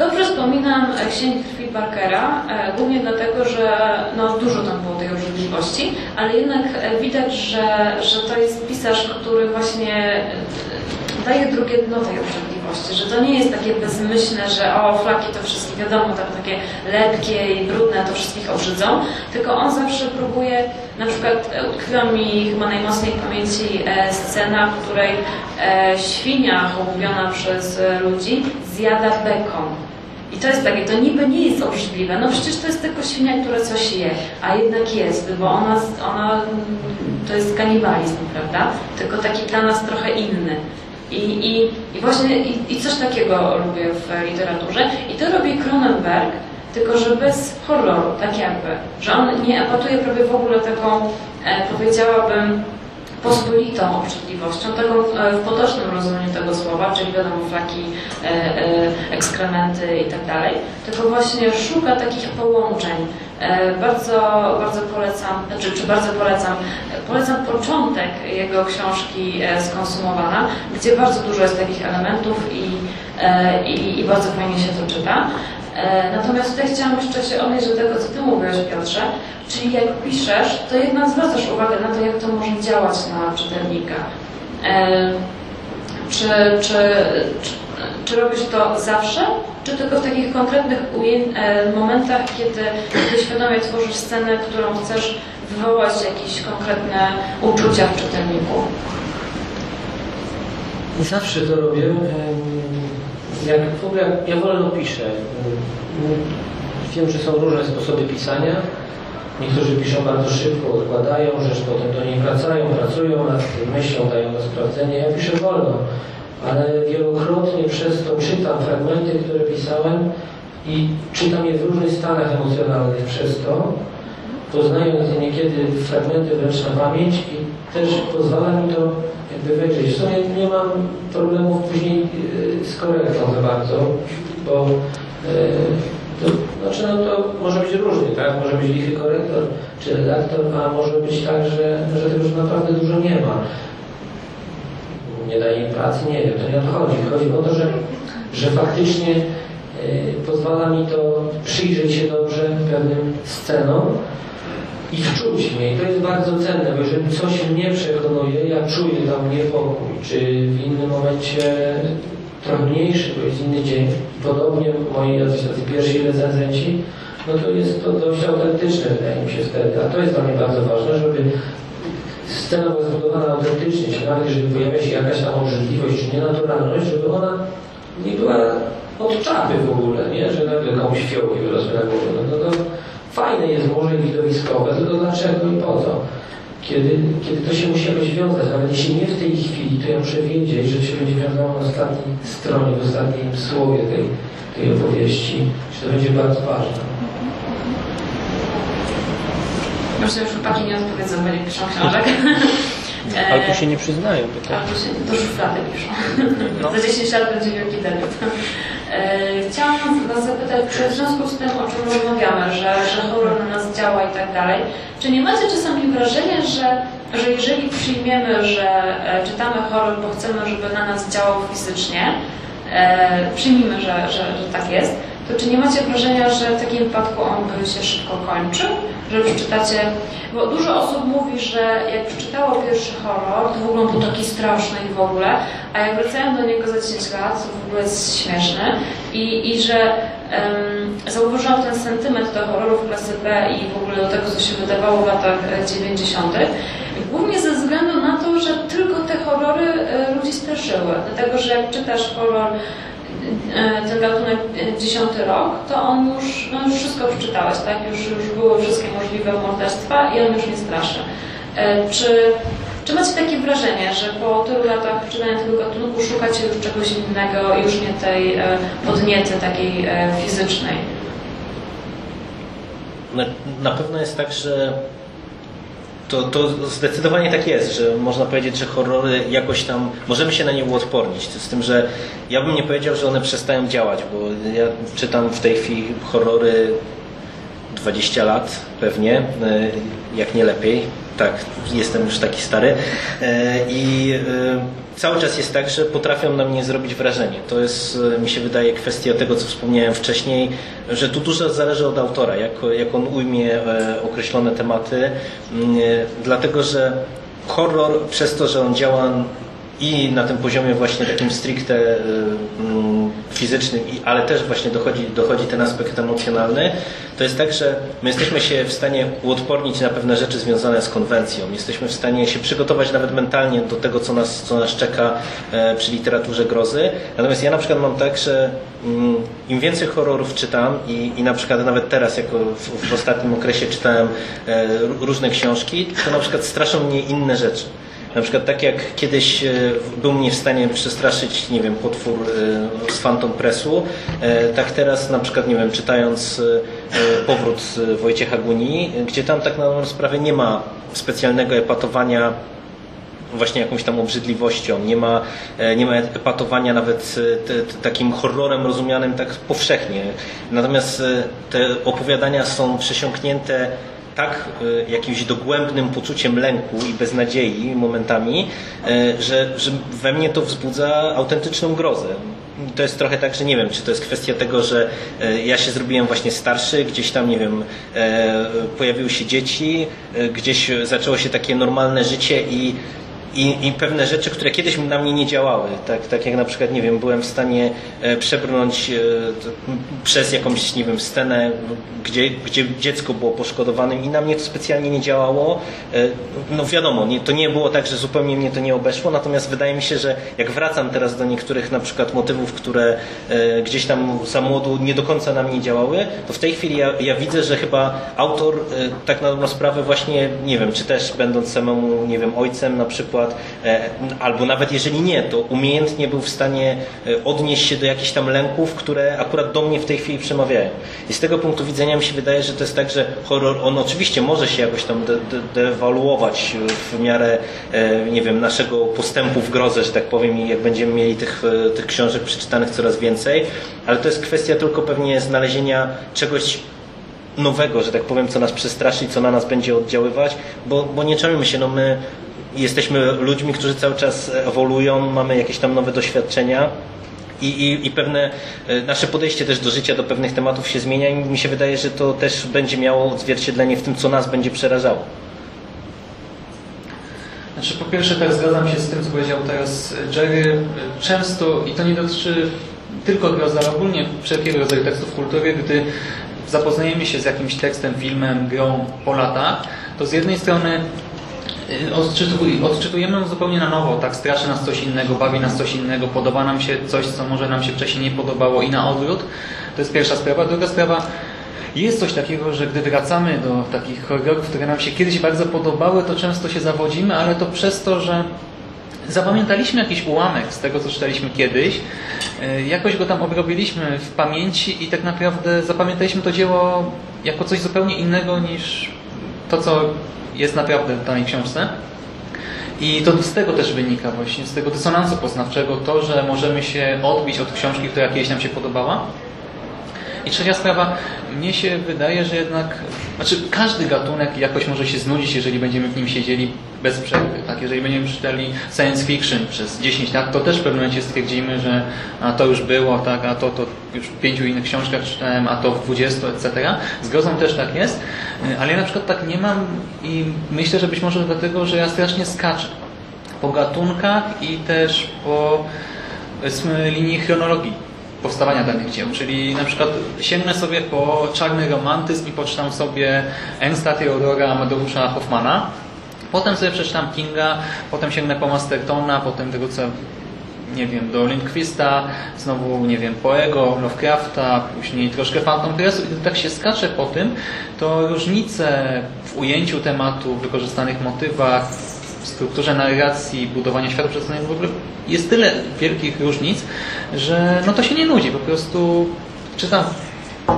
Dobrze wspominam e, Księgi Krwi Barkera, e, głównie dlatego, że no, dużo tam było tej obrzydliwości, ale jednak e, widać, że, że to jest pisarz, który właśnie daje drugie dno tej obrzydliwości, że to nie jest takie bezmyślne, że o, flaki to wszystkich, wiadomo, tam takie lepkie i brudne to wszystkich obrzydzą, tylko on zawsze próbuje, na przykład e, utkwiła mi chyba najmocniej w pamięci e, scena, w której e, świnia hołubiona przez ludzi zjada bekon. I to jest takie, to niby nie jest obrzydliwe, no przecież to jest tylko świnia, która coś je, a jednak jest, bo ona, ona mm, to jest kanibalizm, prawda? Tylko taki dla nas trochę inny. I, i, i właśnie i, i coś takiego lubię w literaturze. I to robi Cronenberg, tylko że bez horroru, tak jakby. Że on nie epatuje prawie w ogóle taką, e, powiedziałabym, pospolitą obrzydliwością, taką e, w potocznym rozumieniu tego słowa, czyli wiadomo flaki, e, e, ekskrementy i tak tylko właśnie szuka takich połączeń. Bardzo, bardzo polecam, znaczy, czy bardzo polecam, polecam początek jego książki Skonsumowana, gdzie bardzo dużo jest takich elementów i, i, i bardzo fajnie się to czyta. E, Natomiast tutaj chciałam jeszcze się odnieść do tego, co Ty mówiłeś, Piotrze, czyli jak piszesz, to jednak zwracasz uwagę na to, jak to może działać na czytelnika. E, Czy, czy, czy, czy robisz to zawsze, czy tylko w takich konkretnych e, momentach, kiedy, świadomie tworzysz scenę, którą chcesz wywołać jakieś konkretne uczucia w czytelniku? Zawsze to robię. Jak, w ogóle ja wolno piszę. Em, Wiem, że są różne sposoby pisania. Niektórzy piszą bardzo szybko, odkładają rzecz, potem do niej wracają, pracują nad tym, myślą, dają na sprawdzenie. Ja piszę wolno, ale wielokrotnie przez to czytam fragmenty, które pisałem i czytam je w różnych stanach emocjonalnych przez to, poznając niekiedy fragmenty wręcz na pamięć i też pozwala mi to jakby wejrzeć. W sumie nie mam problemów później yy, z korektą za bardzo, bo yy, to, znaczy no to może być różnie, tak? Może być lichy korektor czy redaktor, a może być tak, że, że tego już naprawdę dużo nie ma. Nie daje im pracy, nie wiem, to nie o to chodzi. Chodzi o to, że, że faktycznie yy, pozwala mi to przyjrzeć się dobrze pewnym scenom, i wczuć mnie. I to jest bardzo cenne, bo jeżeli coś mnie przekonuje, ja czuję tam niepokój, czy w innym momencie trochę mniejszy, bo jest inny dzień. Podobnie moi jacyś tacy pierwsi recenzenci, no to jest to dość autentyczne, wydaje mi się wtedy. A to jest dla mnie bardzo ważne, żeby scena była zbudowana autentycznie, czyli nawet jeżeli pojawia się jakaś tam obrzydliwość czy nienaturalność, żeby ona nie była od czapy w ogóle, nie? że nagle komuś fiołki wyrosły na głowę. No to fajne jest może widowiskowe, tylko dlaczego i po co? Kiedy, kiedy to się musi jakoś wiązać, nawet jeśli nie w tej chwili, to ja muszę wiedzieć, że to się będzie wiązało na ostatniej stronie, w ostatnim słowie tej, tej opowieści, że to będzie bardzo ważne. Myślę, że chłopaki nie odpowiedzą, bo nie piszą książek. Ale tu się nie przyznają do tego. Albo się do szuflady piszą. Za 10 lat będzie wielki debiut. E, Chciałam Was zapytać, czy w związku z tym, o czym rozmawiamy, że, że horror na nas działa i tak dalej, czy nie macie czasami wrażenia, że, że jeżeli przyjmiemy, że e, czytamy horror, bo chcemy, żeby na nas działał fizycznie, e, przyjmijmy, że, że, że tak jest, to czy nie macie wrażenia, że w takim wypadku on by się szybko kończył? Że przeczytacie, bo dużo osób mówi, że jak przeczytało pierwszy horror, to w ogóle był taki straszny i w ogóle, a jak wracają do niego za 10 lat, to w ogóle jest śmieszny i, i że um, zauważyłam ten sentyment do horrorów klasy B i w ogóle do tego, co się wydawało w latach e, 90. Głównie ze względu na to, że tylko te horrory e, ludzi straszyły. Dlatego, że jak czytasz horror e, ten gatunek e, dziesiąty rok, to on już, no już wszystko przeczytałeś, tak? Już, już były wszystkie możliwe morderstwa i on już nie straszy. E, Czy, czy macie takie wrażenie, że po tylu latach czytania tego gatunku szukacie już czegoś innego, już nie tej e, podniety takiej e, fizycznej? Na pewno jest tak, że To, to zdecydowanie tak jest, że można powiedzieć, że horrory jakoś tam, możemy się na nie uodpornić. Z tym, że ja bym nie powiedział, że one przestają działać, bo ja czytam w tej chwili horrory 20 lat pewnie, e, jak nie lepiej. Tak, jestem już taki stary. E, I e, cały czas jest tak, że potrafią na mnie zrobić wrażenie. To jest, mi się wydaje, kwestia tego, co wspomniałem wcześniej, że tu dużo zależy od autora, jak, jak on ujmie określone tematy, mm, dlatego że horror przez to, że on działa i na tym poziomie właśnie takim stricte y, mm, fizycznym, ale też właśnie dochodzi, dochodzi ten aspekt emocjonalny, to jest tak, że my jesteśmy się w stanie uodpornić na pewne rzeczy związane z konwencją. Jesteśmy w stanie się przygotować nawet mentalnie do tego, co nas, co nas czeka e, przy literaturze grozy. Natomiast ja na przykład mam tak, że mm, im więcej horrorów czytam i, i na przykład nawet teraz, jako w, w ostatnim okresie czytałem e, różne książki, to na przykład straszą mnie inne rzeczy. Na przykład tak jak kiedyś e, był mnie w stanie przestraszyć, nie wiem, potwór e, z Phantom Pressu, e, tak teraz na przykład, nie wiem, czytając Powrót Wojciecha Guni, gdzie tam tak na sprawę nie ma specjalnego epatowania właśnie jakąś tam obrzydliwością, nie ma, nie ma epatowania nawet te, te, takim horrorem rozumianym tak powszechnie. Natomiast te opowiadania są przesiąknięte tak e, jakimś dogłębnym poczuciem lęku i beznadziei momentami, e, że, że we mnie to wzbudza autentyczną grozę. To jest trochę tak, że nie wiem, czy to jest kwestia tego, że e, ja się zrobiłem właśnie starszy, gdzieś tam, nie wiem, pojawiły się dzieci, gdzieś zaczęło się takie normalne życie i i, i, pewne rzeczy, które kiedyś na mnie nie działały. Tak, tak jak na przykład, nie wiem, byłem w stanie e, przebrnąć e, przez jakąś, nie wiem, scenę, gdzie, gdzie dziecko było poszkodowane i na mnie to specjalnie nie działało. E, no wiadomo, nie, to nie było tak, że zupełnie mnie to nie obeszło, natomiast wydaje mi się, że jak wracam teraz do niektórych na przykład motywów, które gdzieś tam za młodu nie do końca na mnie działały, to w tej chwili ja, ja widzę, że chyba autor tak na dobrą sprawę właśnie, nie wiem, czy też będąc samemu, nie wiem, ojcem na przykład, przykład, e, albo nawet jeżeli nie, to umiejętnie był w stanie e, odnieść się do jakichś tam lęków, które akurat do mnie w tej chwili przemawiają. I z tego punktu widzenia mi się wydaje, że to jest tak, że horror, on oczywiście może się jakoś tam de de dewaluować w miarę, e, nie wiem, naszego postępu w grozę, że tak powiem, i jak będziemy mieli tych, tych książek przeczytanych coraz więcej, ale to jest kwestia tylko pewnie znalezienia czegoś nowego, że tak powiem, co nas przestraszy co na nas będzie oddziaływać, bo, bo nie czarujmy się, no my jesteśmy ludźmi, którzy cały czas ewoluują, mamy jakieś tam nowe doświadczenia. I, i, I, pewne e, nasze podejście też do życia, do pewnych tematów się zmienia i mi się wydaje, że to też będzie miało odzwierciedlenie w tym, co nas będzie przerażało. Znaczy, po pierwsze, tak zgadzam się z tym, co powiedział teraz Jerry. Często, i to nie dotyczy tylko grozy, ale ogólnie wszelkiego rodzaju tekstów kultury, gdy zapoznajemy się z jakimś tekstem, filmem, grą po latach, to z jednej strony Y, odczytujemy ją zupełnie na nowo, tak straszy nas coś innego, bawi nas coś innego, podoba nam się coś, co może nam się wcześniej nie podobało i na odwrót. To jest pierwsza sprawa. Druga sprawa, jest coś takiego, że gdy wracamy do takich horrorów, które nam się kiedyś bardzo podobały, to często się zawodzimy, ale to przez to, że zapamiętaliśmy jakiś ułamek z tego, co czytaliśmy kiedyś, y, jakoś go tam obrobiliśmy w pamięci i tak naprawdę zapamiętaliśmy to dzieło jako coś zupełnie innego niż to, co jest naprawdę w danej książce. I to z tego też wynika właśnie, z tego dysonansu poznawczego, to, że możemy się odbić od książki, która kiedyś nam się podobała. I trzecia sprawa, mnie się wydaje, że jednak, znaczy każdy gatunek jakoś może się znudzić, jeżeli będziemy w nim siedzieli bez przerwy. Tak? Jeżeli będziemy czytali science fiction przez 10 lat, to też w pewnym momencie stwierdzimy, że a to już było, tak, a to, to już w pięciu innych książkach czytałem, a to w 20, etc. Z grozą też tak jest, ale ja na przykład tak nie mam i myślę, że być może dlatego, że ja strasznie skaczę po gatunkach i też po linii chronologii powstawania danych dzieł. Czyli na przykład sięgnę sobie po czarny romantyzm i poczytam sobie Engstad i Aurora Amadeusza Hoffmana. Potem sobie przeczytam Kinga, potem sięgnę po Mastertona, potem wrócę nie wiem, do Lindquista, znowu, nie wiem, Poego, Lovecrafta, później troszkę Phantom Pressu i tak się skacze po tym, to różnice w ujęciu tematu, w wykorzystanych motywach, w strukturze narracji, budowania świata przedstawionego w ogóle jest tyle wielkich różnic, że no to się nie nudzi. Po prostu czytam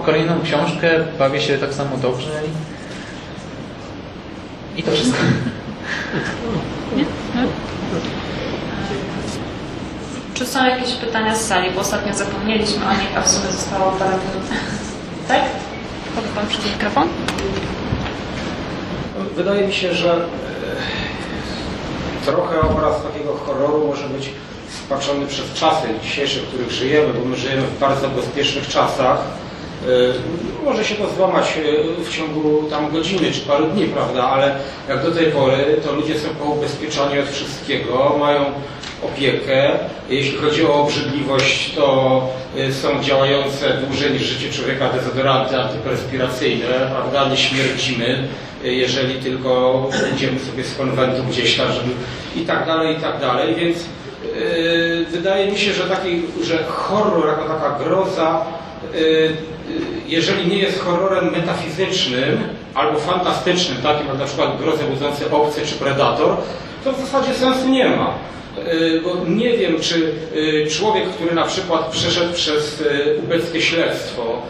kolejną książkę, bawię się tak samo dobrze I to wszystko. Czy są jakieś pytania z sali? Bo ostatnio zapomnieliśmy o nich, a w sumie zostało parę minut. Tak? Powie Pan przed mikrofon? Wydaje mi się, że e, trochę obraz takiego horroru może być spaczony przez czasy dzisiejsze, w których żyjemy, bo my żyjemy w bardzo bezpiecznych czasach. E, Może się to złamać e, w ciągu tam godziny czy paru dni, prawda, ale jak do tej pory, to ludzie są poubezpieczani od wszystkiego, mają opiekę. Jeśli chodzi o obrzydliwość, to y, są działające dłużej niż życie człowieka dezodoranty antyperspiracyjne, prawda? Nie śmierdzimy, jeżeli tylko idziemy sobie z konwentu gdzieś tam, żeby i tak dalej, i tak dalej, więc yy, wydaje mi się, że taki, że horror jako taka groza y, y, jeżeli nie jest horrorem metafizycznym albo fantastycznym, takim jak na przykład grozę budzący obcy czy predator, to w zasadzie sensu nie ma. Y, Bo nie wiem, czy y, człowiek, który na przykład przeszedł przez y, ubeckie śledztwo,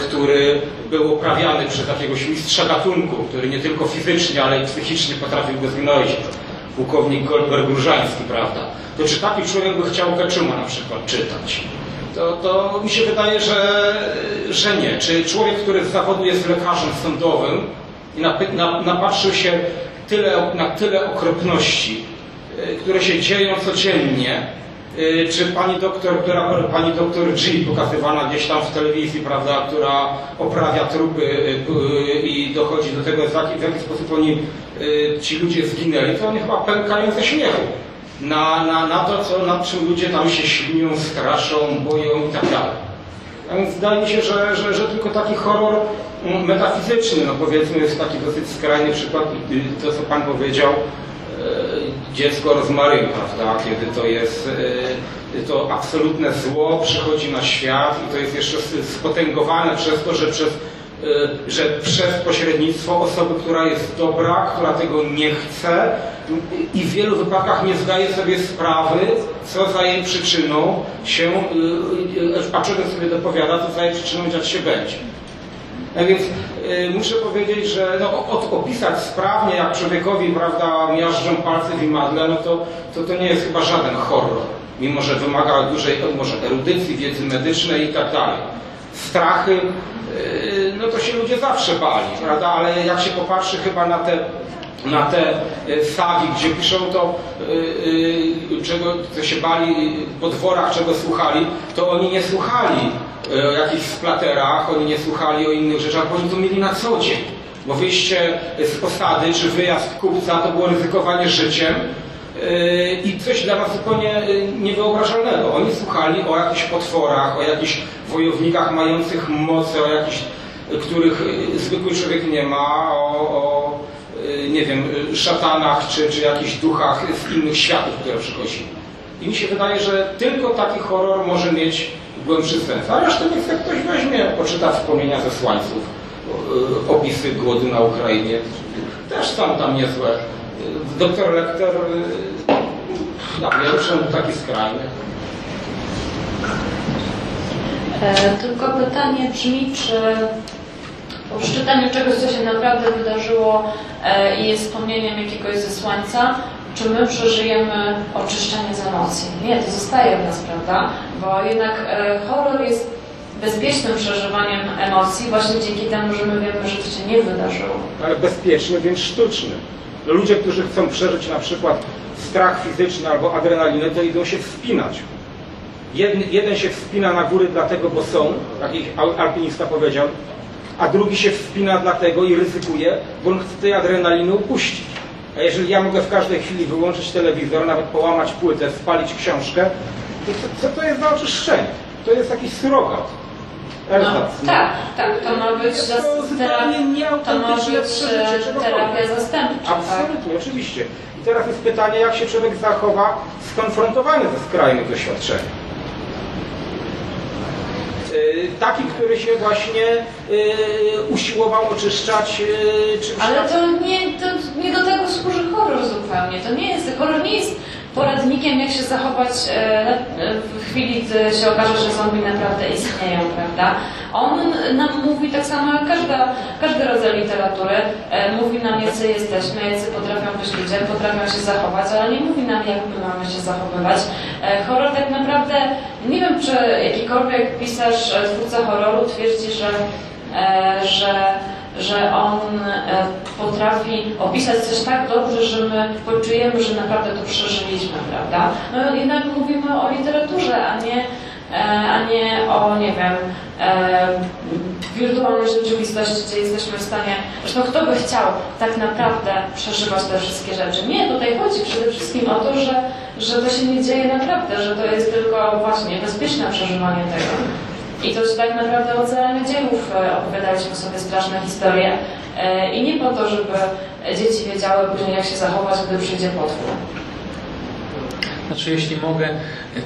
który był oprawiany przez jakiegoś mistrza gatunku, który nie tylko fizycznie, ale i psychicznie potrafił go zgnoić, pułkownik Goldberg Różański, prawda, to czy taki człowiek by chciał Keczuma na przykład czytać? To, to mi się wydaje, że, że nie. Czy człowiek, który z zawodu jest lekarzem sądowym i napatrzył się tyle, na tyle okropności, y, które się dzieją codziennie, y, czy pani doktor, która, pani doktor G pokazywana gdzieś tam w telewizji, prawda, która oprawia trupy y, i dochodzi do tego, w jaki, w jaki sposób oni, ci ludzie zginęli, to oni chyba pękają ze śmiechu na, na, na to, co, nad czym ludzie tam się śmieją, straszą, boją i tak dalej. Więc wydaje mi się, że, że, że tylko taki horror mm, metafizyczny, no powiedzmy jest taki dosyć skrajny przykład, to co Pan powiedział, e, dziecko rozmaryn, prawda, kiedy to jest e, to absolutne zło przychodzi na świat i to jest jeszcze spotęgowane przez to, że przez, że przez pośrednictwo osoby, która jest dobra, która tego nie chce i w wielu wypadkach nie zdaje sobie sprawy, co za jej przyczyną się, y, y, a czego sobie dopowiada, co za jej przyczyną dziać się będzie. A więc y, muszę powiedzieć, że no, od, opisać sprawnie, jak człowiekowi prawda, miażdżą palce w imadle, no to, to to nie jest chyba żaden horror. Mimo, że wymaga dużej może erudycji, wiedzy medycznej i tak dalej. Strachy, y, no to się ludzie zawsze bali, prawda? Ale jak się popatrzy chyba na te na te e, sagi, gdzie piszą to, y, y, czego co się bali po dworach, czego słuchali, to oni nie słuchali e, o jakichś splaterach, oni nie słuchali o innych rzeczach, bo oni to mieli na co dzień. Bo wyjście z posady czy wyjazd kupca to było ryzykowanie życiem e, i coś dla nas zupełnie e, niewyobrażalnego. Oni słuchali o jakichś potworach, o jakichś wojownikach mających moce, o jakichś, których e, zwykły człowiek nie ma, o, o nie wiem, szatanach czy, czy jakichś duchach z innych światów, które przychodzili. I mi się wydaje, że tylko taki horror może mieć głębszy sens. A resztę niech ktoś weźmie, poczyta wspomnienia ze słańców, e, opisy głodu na Ukrainie. Też są tam niezłe. Doktor Lektor e, na pierwszym taki skrajny. E, tylko pytanie brzmi, czy po przeczytaniu czegoś, co się naprawdę wydarzyło e, i jest wspomnieniem jakiegoś zesłańca, czy my przeżyjemy oczyszczenie z emocji? Nie, to zostaje w nas, prawda? Bo jednak e, horror jest bezpiecznym przeżywaniem emocji właśnie dzięki temu, że my wiemy, że to się nie wydarzyło. ale bezpieczny, więc sztuczny. Ludzie, którzy chcą przeżyć na przykład strach fizyczny albo adrenalinę, to idą się wspinać. Jeden, jeden się wspina na góry dlatego, bo są, jak ich al- alpinista powiedział, a drugi się wspina dlatego i ryzykuje, bo on chce tej adrenaliny upuścić. A jeżeli ja mogę w każdej chwili wyłączyć telewizor, nawet połamać płytę, spalić książkę, to co, co to jest za oczyszczenie? To jest jakiś surogat. No, Elzas, no. tak, tak, to ma być, zas- terapia, to ma być e, terapia zastępcza. Tak? Absolutnie, oczywiście. I teraz jest pytanie, jak się człowiek zachowa skonfrontowany ze skrajnym doświadczeniem. Yy, Taki, który się właśnie yy, usiłował oczyszczać, yy, czy Ale to nie, to nie do tego służy horror zupełnie. To nie jest, horror nie jest poradnikiem, jak się zachować e, w chwili, gdy się okaże, że zombie naprawdę istnieją, prawda? On nam mówi tak samo jak każda, każdy rodzaj literatury, e, mówi nam, jacy jesteśmy, jacy potrafią być ludzie, potrafią się zachować, ale nie mówi nam, jak my mamy się zachowywać. E, horror tak naprawdę, nie wiem, czy jakikolwiek pisarz, e, twórca horroru twierdzi, że, e, że że on e, potrafi opisać coś tak dobrze, że my poczujemy, że naprawdę to przeżyliśmy, prawda? No jednak mówimy o literaturze, a nie, e, a nie o, nie wiem, e, wirtualnej rzeczywistości, gdzie jesteśmy w stanie, zresztą kto by chciał tak naprawdę przeżywać te wszystkie rzeczy? Nie, tutaj chodzi przede wszystkim o to, że, że to się nie dzieje naprawdę, że to jest tylko właśnie bezpieczne przeżywanie tego. I to, że tak naprawdę od zarania dziejów e, opowiadaliśmy sobie straszne historie e, i nie po to, żeby dzieci wiedziały później, jak się zachować, gdy przyjdzie potwór. Znaczy, jeśli mogę,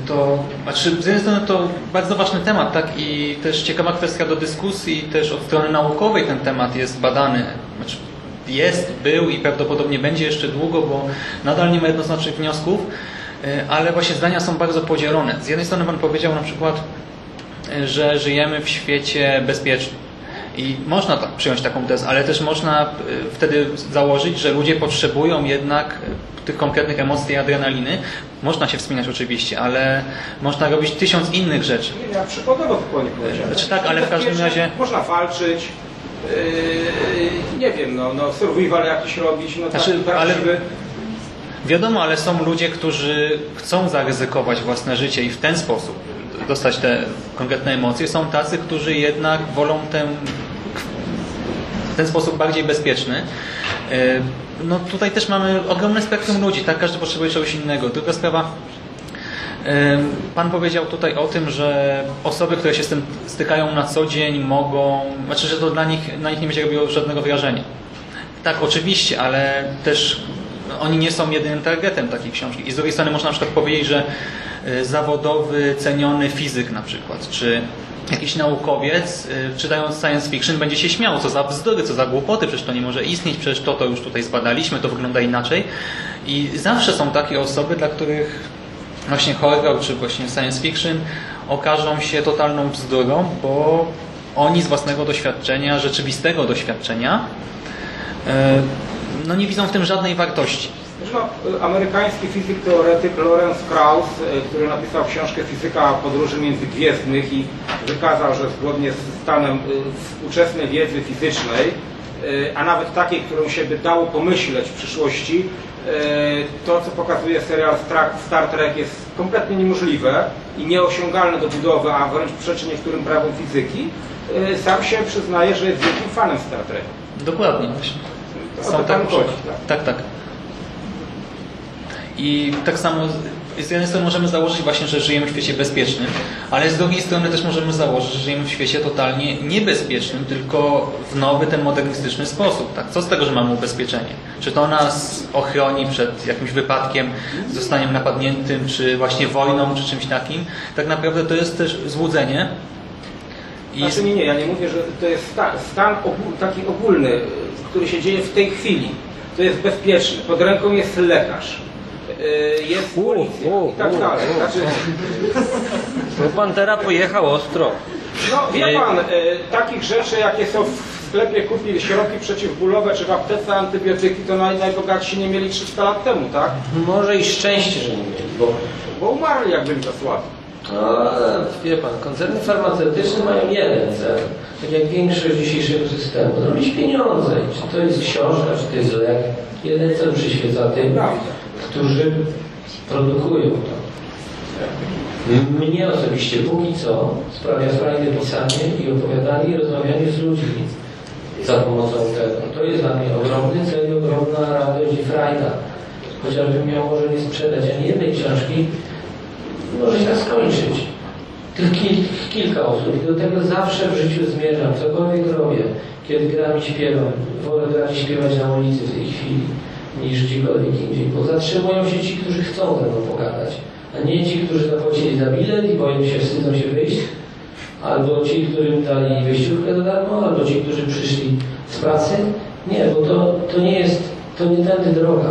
to znaczy, z jednej strony to bardzo ważny temat, tak? I też ciekawa kwestia do dyskusji, też od strony naukowej ten temat jest badany. Znaczy, jest, był i prawdopodobnie będzie jeszcze długo, bo nadal nie ma jednoznacznych wniosków, e, ale właśnie zdania są bardzo podzielone. Z jednej strony Pan powiedział na przykład, że żyjemy w świecie bezpiecznym. I można tak, przyjąć taką tezę, ale też można e, wtedy założyć, że ludzie potrzebują jednak e, tych konkretnych emocji i adrenaliny. Można się wspinać oczywiście, ale można robić tysiąc innych rzeczy. Nie, ja przykładowo zupełnie powiedziałem. Znaczy tak, ale w każdym razie- Można walczyć, yy, nie wiem, no, no survival jakiś robić, no Znaczy, tak, ale- prawdziwy. Wiadomo, ale są ludzie, którzy chcą zaryzykować własne życie i w ten sposób dostać te konkretne emocje. Są tacy, którzy jednak wolą ten, ten sposób bardziej bezpieczny. E, No tutaj też mamy ogromne spektrum ludzi, tak? Każdy potrzebuje czegoś innego. Druga sprawa, e, Pan powiedział tutaj o tym, że osoby, które się z tym stykają na co dzień mogą, znaczy, że to dla nich, na nich nie będzie robiło żadnego wrażenia. Tak, oczywiście, ale też oni nie są jedynym targetem takiej książki. I z drugiej strony można na przykład powiedzieć, że y, zawodowy, ceniony fizyk na przykład, czy jakiś naukowiec, y, czytając science fiction, będzie się śmiał, co za bzdury, co za głupoty, przecież to nie może istnieć, przecież to, to już tutaj zbadaliśmy, to wygląda inaczej. I zawsze są takie osoby, dla których właśnie horror, czy właśnie science fiction okażą się totalną bzdurą, bo oni z własnego doświadczenia, rzeczywistego doświadczenia, e, no nie widzą w tym żadnej wartości. No, amerykański fizyk teoretyk Lawrence Krauss, y, który napisał książkę Fizyka podróży międzygwiezdnych i wykazał, że zgodnie z stanem y, współczesnej wiedzy fizycznej, y, a nawet takiej, którą się by dało pomyśleć w przyszłości, y, to co pokazuje serial Star- Trek jest kompletnie niemożliwe i nieosiągalne do budowy, a wręcz przeczy niektórym prawom fizyki, y, sam się przyznaje, że jest wielkim fanem Star Treku. Dokładnie. właśnie. To panu chodzi, tak? tak, tak. I tak samo z jednej strony możemy założyć właśnie, że żyjemy w świecie bezpiecznym, ale z drugiej strony też możemy założyć, że żyjemy w świecie totalnie niebezpiecznym, tylko w nowy, ten modernistyczny sposób. Tak? Co z tego, że mamy ubezpieczenie? Czy to nas ochroni przed jakimś wypadkiem, zostaniem napadniętym, czy właśnie wojną, czy czymś takim? Tak naprawdę to jest też złudzenie. I Znaczy nie, nie, ja nie mówię, że to jest stan, stan ogól, taki ogólny, który się dzieje w tej chwili. To jest bezpieczny. Pod ręką jest lekarz. y, Jest policja i tak dalej. Znaczy, Bo Pantera pojechał ostro. no wie pan, y, takich rzeczy jakie są w sklepie kupić środki przeciwbólowe czy w aptece antybiotyki, to naj, najbogatsi nie mieli 300 lat temu, tak? Może i szczęście, że nie mieli, bo Bo umarli jak byli za słabi. No, wie pan, koncerny farmaceutyczne mają jeden cel, tak jak większość dzisiejszego systemu, zrobić pieniądze. I Czy to jest książka, czy to jest lek, jeden cel przyświeca tym, którzy produkują to. Mnie osobiście póki co sprawia frajdę pisanie i opowiadanie i rozmawianie z ludźmi za pomocą tego. To jest dla mnie ogromny cel i ogromna radość i frajda. Chociażbym miał może nie sprzedać ani jednej książki, może się skończyć. Kil, kilka osób i do tego zawsze w życiu zmierzam, cokolwiek robię. Kiedy gram i śpiewam, wolę grać i śpiewać na ulicy w tej chwili niż gdziekolwiek indziej, bo zatrzymują się ci, którzy chcą ze mną pogadać, a nie ci, którzy zapłacili za bilet i boją się, wstydzą się wyjść, albo ci, którym dali wyjściówkę za darmo, albo ci, którzy przyszli z pracy. Nie, bo to, to nie jest to nie tędy droga.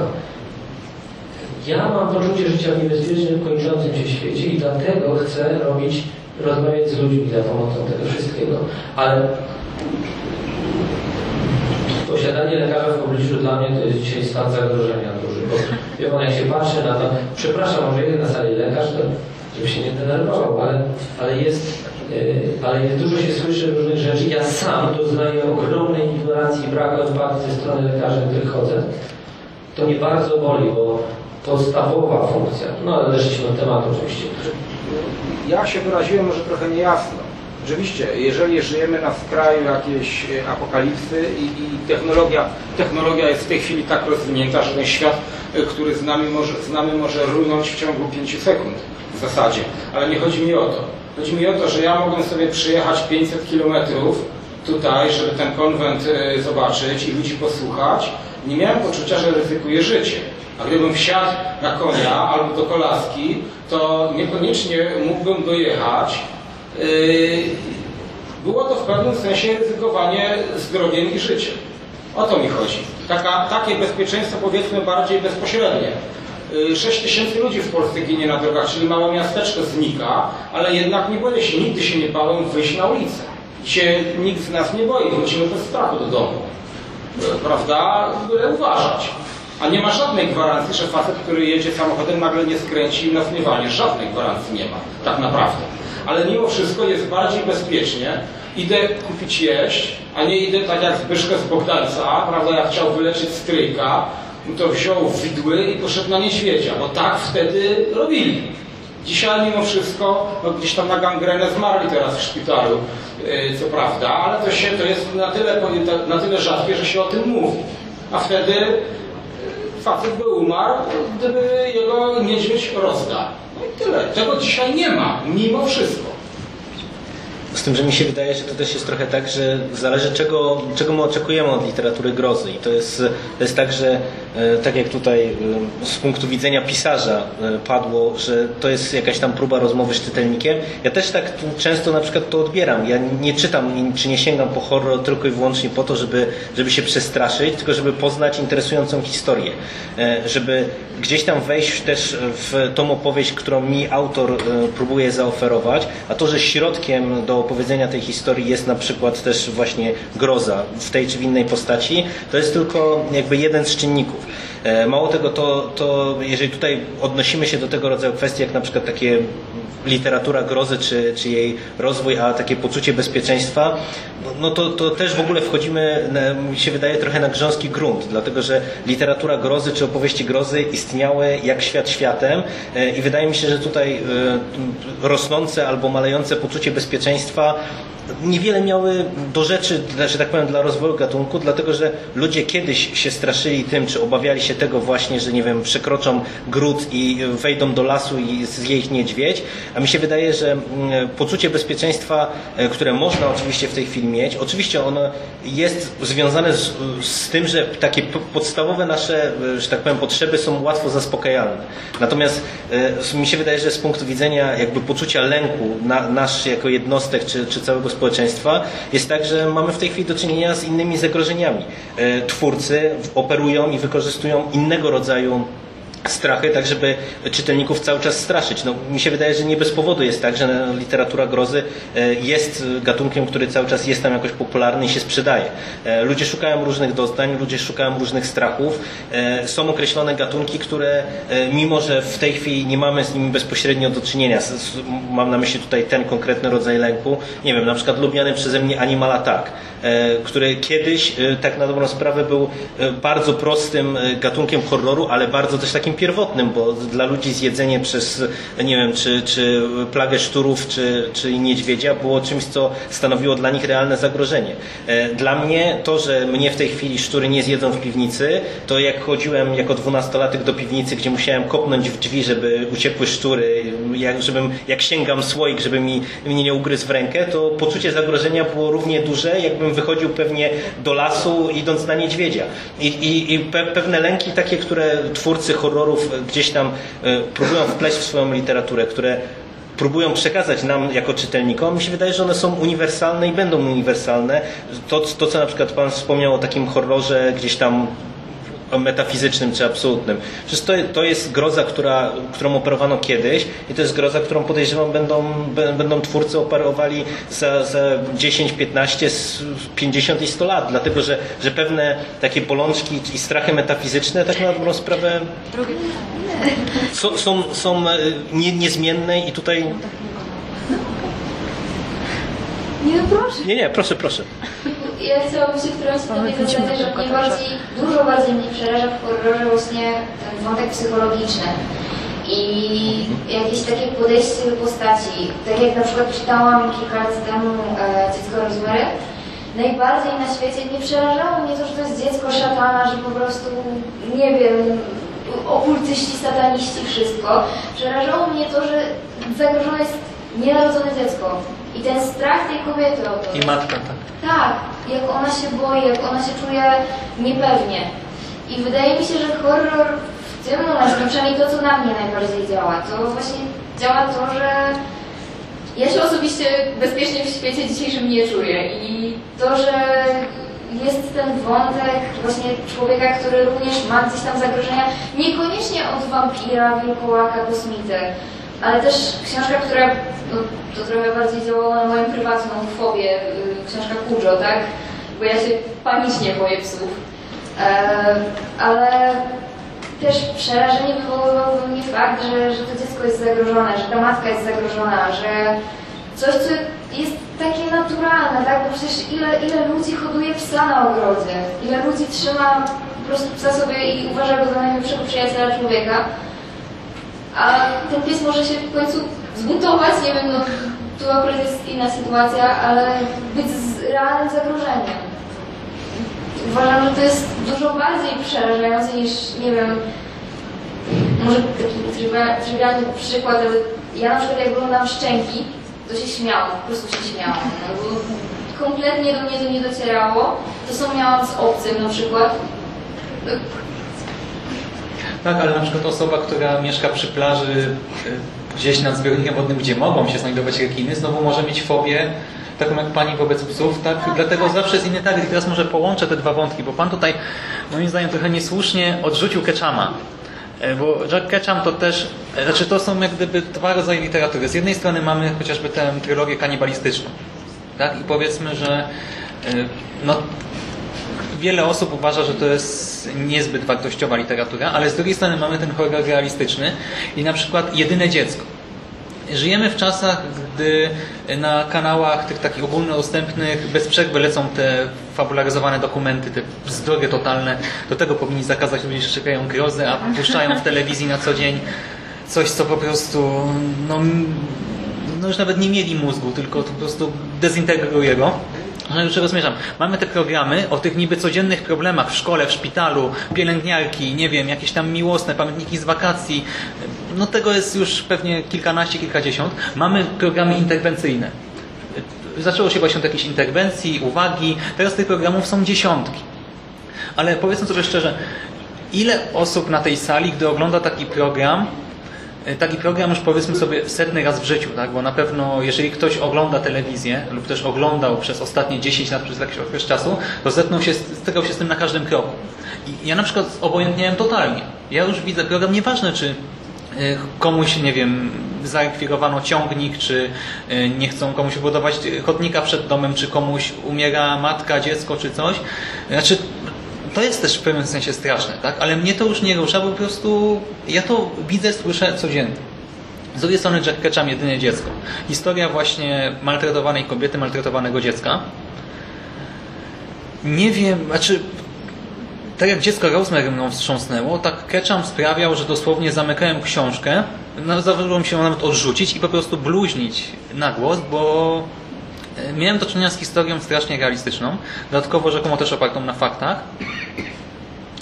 Ja mam poczucie życia w niebezpiecznym, kończącym się świecie i dlatego chcę robić, rozmawiać z ludźmi za pomocą tego wszystkiego. Ale posiadanie lekarza w pobliżu dla mnie to jest dzisiaj stan zagrożenia duży. Bo wie pan, jak się patrzy na to, przepraszam, może jeden na sali lekarz, to żeby się nie denerwował, ale, ale jest, yy, ale dużo się słyszy różnych rzeczy. Ja sam doznaję ogromnej ignorancji braku empatii ze strony lekarzy, których chodzę. To mnie bardzo boli, bo podstawowa funkcja, no ale zeszliśmy od tematu oczywiście. Ja się wyraziłem może trochę niejasno. Rzeczywiście, jeżeli żyjemy na skraju jakiejś e, apokalipsy i, i technologia, technologia jest w tej chwili tak rozwinięta, że ten świat, e, który znamy może, znamy, może runąć w ciągu 5 sekund w zasadzie. Ale nie chodzi mi o to. Chodzi mi o to, że ja mogłem sobie przyjechać 500 kilometrów tutaj, żeby ten konwent e, zobaczyć i ludzi posłuchać. Nie miałem poczucia, że ryzykuję życie. A gdybym wsiadł na konia albo do kolaski, to niekoniecznie mógłbym dojechać. Yy, Było to w pewnym sensie ryzykowanie zdrowiem i życiem. O to mi chodzi. Taka, takie bezpieczeństwo powiedzmy bardziej bezpośrednie. 6 tysięcy ludzi w Polsce ginie na drogach, czyli małe miasteczko znika, ale jednak nie boję się, nigdy się nie bałem wyjść na ulicę. Się nikt z nas nie boi, chodzimy bez strachu do domu. Prawda? Byle uważać. A nie ma żadnej gwarancji, że facet, który jedzie samochodem nagle nie skręci i nas nie. Żadnej gwarancji nie ma, tak naprawdę. Ale mimo wszystko jest bardziej bezpiecznie. Idę kupić jeść, a nie idę tak jak Zbyszko z Bogdańca, prawda, jak chciał wyleczyć stryjka, to wziął widły i poszedł na niedźwiedzia, bo tak wtedy robili. Dzisiaj mimo wszystko, no gdzieś tam na gangrenę zmarli teraz w szpitalu, yy, co prawda, ale to, się, to jest na tyle, na tyle rzadkie, że się o tym mówi. A wtedy facet by umarł, gdyby jego niedźwiedź rozdał. No i tyle. Tego dzisiaj nie ma, mimo wszystko. Z tym, że mi się wydaje, że to też jest trochę tak, że zależy czego, czego my oczekujemy od literatury grozy. I to jest, to jest tak, że e, tak jak tutaj e, z punktu widzenia pisarza e, padło, że to jest jakaś tam próba rozmowy z czytelnikiem. Ja też tak często na przykład to odbieram. Ja nie czytam czy nie sięgam po horror tylko i wyłącznie po to, żeby, żeby się przestraszyć, tylko żeby poznać interesującą historię. Żeby gdzieś tam wejść też w tą opowieść, którą mi autor próbuje zaoferować, a to, że środkiem do opowiedzenia tej historii jest na przykład też właśnie groza w tej czy w innej postaci, to jest tylko jakby jeden z czynników. Mało tego, to, to jeżeli tutaj odnosimy się do tego rodzaju kwestii, jak na przykład takie literatura grozy, czy, czy jej rozwój, a takie poczucie bezpieczeństwa, no to, to też w ogóle wchodzimy, mi się wydaje, trochę na grząski grunt, dlatego że literatura grozy, czy opowieści grozy istniały jak świat światem i wydaje mi się, że tutaj rosnące albo malejące poczucie bezpieczeństwa niewiele miały do rzeczy, że tak powiem, dla rozwoju gatunku, dlatego że ludzie kiedyś się straszyli tym, czy obawiali się tego właśnie, że nie wiem, przekroczą gród i wejdą do lasu i zje ich niedźwiedź. A mi się wydaje, że mm, poczucie bezpieczeństwa, e, które można oczywiście w tej chwili mieć, oczywiście ono jest związane z, z tym, że takie podstawowe nasze, e, że tak powiem, potrzeby są łatwo zaspokajalne. Natomiast e, mi się wydaje, że z punktu widzenia jakby poczucia lęku na, nasz jako jednostek, czy, czy całego społeczeństwa jest tak, że mamy w tej chwili do czynienia z innymi zagrożeniami. Twórcy operują i wykorzystują innego rodzaju strachy, tak żeby czytelników cały czas straszyć. No, mi się wydaje, że nie bez powodu jest tak, że literatura grozy e, jest gatunkiem, który cały czas jest tam jakoś popularny i się sprzedaje. E, ludzie szukają różnych doznań, ludzie szukają różnych strachów. E, są określone gatunki, które mimo, że w tej chwili nie mamy z nimi bezpośrednio do czynienia, mam na myśli tutaj ten konkretny rodzaj lęku, nie wiem, na przykład lubiany przeze mnie Animal Attack, który kiedyś tak na dobrą sprawę był bardzo prostym gatunkiem horroru, ale bardzo też takim pierwotnym, bo dla ludzi zjedzenie przez, nie wiem, czy, czy plagę szczurów, czy, czy niedźwiedzia było czymś, co stanowiło dla nich realne zagrożenie. E, dla mnie to, że mnie w tej chwili szczury nie zjedzą w piwnicy, to jak chodziłem jako dwunastolatek do piwnicy, gdzie musiałem kopnąć w drzwi, żeby uciekły szczury, jak, żebym, jak sięgam słoik, żeby mi mnie nie ugryzł w rękę, to poczucie zagrożenia było równie duże, jakbym wychodził pewnie do lasu idąc na niedźwiedzia. I, i, i pe, pewne lęki takie, które twórcy horroru horrorów gdzieś tam e, próbują wpleść w swoją literaturę, które próbują przekazać nam jako czytelnikom, mi się wydaje, że one są uniwersalne i będą uniwersalne. To, to co na przykład Pan wspomniał o takim horrorze gdzieś tam metafizycznym czy absolutnym. Przecież to, to jest groza, która, którą operowano kiedyś i to jest groza, którą podejrzewam będą, będą twórcy operowali za, za 10, 15, s- 50 i 100 lat, dlatego że, że pewne takie bolączki i strachy metafizyczne tak na dobrą sprawę są, są, są e, nie, niezmienne i tutaj... Nie no proszę. Nie, nie, proszę, proszę. Ja chciałabym się wtrącić do tego zdania, że mnie bardziej, dużo bardziej mnie przeraża w horrorze właśnie ten wątek psychologiczny i jakieś takie podejście do postaci. Tak jak na przykład czytałam kilka lat temu e, Dziecko Rosemary, najbardziej na świecie nie przerażało mnie to, że to jest dziecko szatana, że po prostu, nie wiem, okultyści, sataniści, wszystko. Przerażało mnie to, że zagrożone jest nienarodzone dziecko. I ten strach tej kobiety o to. I matka, tak. Tak, jak ona się boi, jak ona się czuje niepewnie. I wydaje mi się, że horror w tym momencie, no przynajmniej to, co na mnie najbardziej działa, to właśnie działa to, że ja się osobiście bezpiecznie w świecie dzisiejszym nie czuję. I to, że jest ten wątek właśnie człowieka, który również ma gdzieś tam zagrożenia, niekoniecznie od wampira, wilkołaka, kosmity, ale też książka, która no, to trochę bardziej działała na moją prywatną fobię, y, książka Kujo, tak? Bo ja się panicznie boję psów. E, ale też przerażenie wywoływał we mnie fakt, że, że to dziecko jest zagrożone, że ta matka jest zagrożona, że coś, co jest takie naturalne, tak? Bo przecież ile, ile ludzi hoduje psa na ogrodzie, ile ludzi trzyma po prostu psa sobie i uważa go za najlepszego przyjaciela człowieka, a ten pies może się w końcu zbuntować, nie wiem, no tu akurat jest inna sytuacja, ale być z realnym zagrożeniem. Uważam, że to jest dużo bardziej przerażające niż, nie wiem, może taki trywialny przykład, ale ja na przykład jak oglądam Szczęki, to się śmiałam, po prostu się śmiałam. No, kompletnie do mnie to nie docierało. To co miałam z obcym na przykład. Tak, ale na przykład osoba, która mieszka przy plaży y, gdzieś nad zbiornikiem wodnym, gdzie mogą się znajdować rekiny, znowu może mieć fobię, taką jak pani wobec psów, tak? Dlatego zawsze jest inny target. I teraz może połączę te dwa wątki, bo pan tutaj, moim zdaniem, trochę niesłusznie odrzucił Ketchama. E, Bo Jack Ketchum to też, znaczy to są jak gdyby dwa rodzaje literatury. Z jednej strony mamy chociażby tę trylogię kanibalistyczną. Tak? I powiedzmy, że e, no, wiele osób uważa, że to jest niezbyt wartościowa literatura, ale z drugiej strony mamy ten horror realistyczny i na przykład Jedyne dziecko. Żyjemy w czasach, gdy na kanałach tych takich ogólnodostępnych bez przerwy lecą te fabularyzowane dokumenty, te bzdury totalne. Do tego powinni zakazać ludzi, że czekają grozę, a puszczają w telewizji na co dzień coś, co po prostu no, no już nawet nie mieli mózgu, tylko to po prostu dezintegruje go. No już czego zmierzam. Mamy te programy o tych niby codziennych problemach w szkole, w szpitalu, pielęgniarki, nie wiem, jakieś tam miłosne pamiętniki z wakacji. No tego jest już pewnie kilkanaście, kilkadziesiąt. Mamy programy interwencyjne. Zaczęło się właśnie od jakichś interwencji, uwagi. Teraz tych programów są dziesiątki. Ale powiedzmy sobie szczerze, ile osób na tej sali, gdy ogląda taki program, taki program już powiedzmy sobie setny raz w życiu, tak? bo na pewno jeżeli ktoś ogląda telewizję lub też oglądał przez ostatnie 10 lat, przez jakiś okres czasu, to zetknął się, stykał się z tym na każdym kroku. I ja na przykład obojętniałem totalnie. Ja już widzę program, nieważne czy e, komuś, nie wiem, zarekwirowano ciągnik, czy e, nie chcą komuś budować chodnika przed domem, czy komuś umiera matka, dziecko, czy coś. Znaczy, to jest też w pewnym sensie straszne, tak? Ale mnie to już nie rusza, bo po prostu ja to widzę, słyszę codziennie. Z drugiej strony Jack Ketchum jedyne dziecko. Historia właśnie maltretowanej kobiety, maltretowanego dziecka. Nie wiem, znaczy tak jak dziecko Rosemary mną wstrząsnęło, tak Ketchum sprawiał, że dosłownie zamykałem książkę, no, zdarzyło mi się nawet odrzucić i po prostu bluźnić na głos, bo e, miałem do czynienia z historią strasznie realistyczną, dodatkowo rzekomo też opartą na faktach.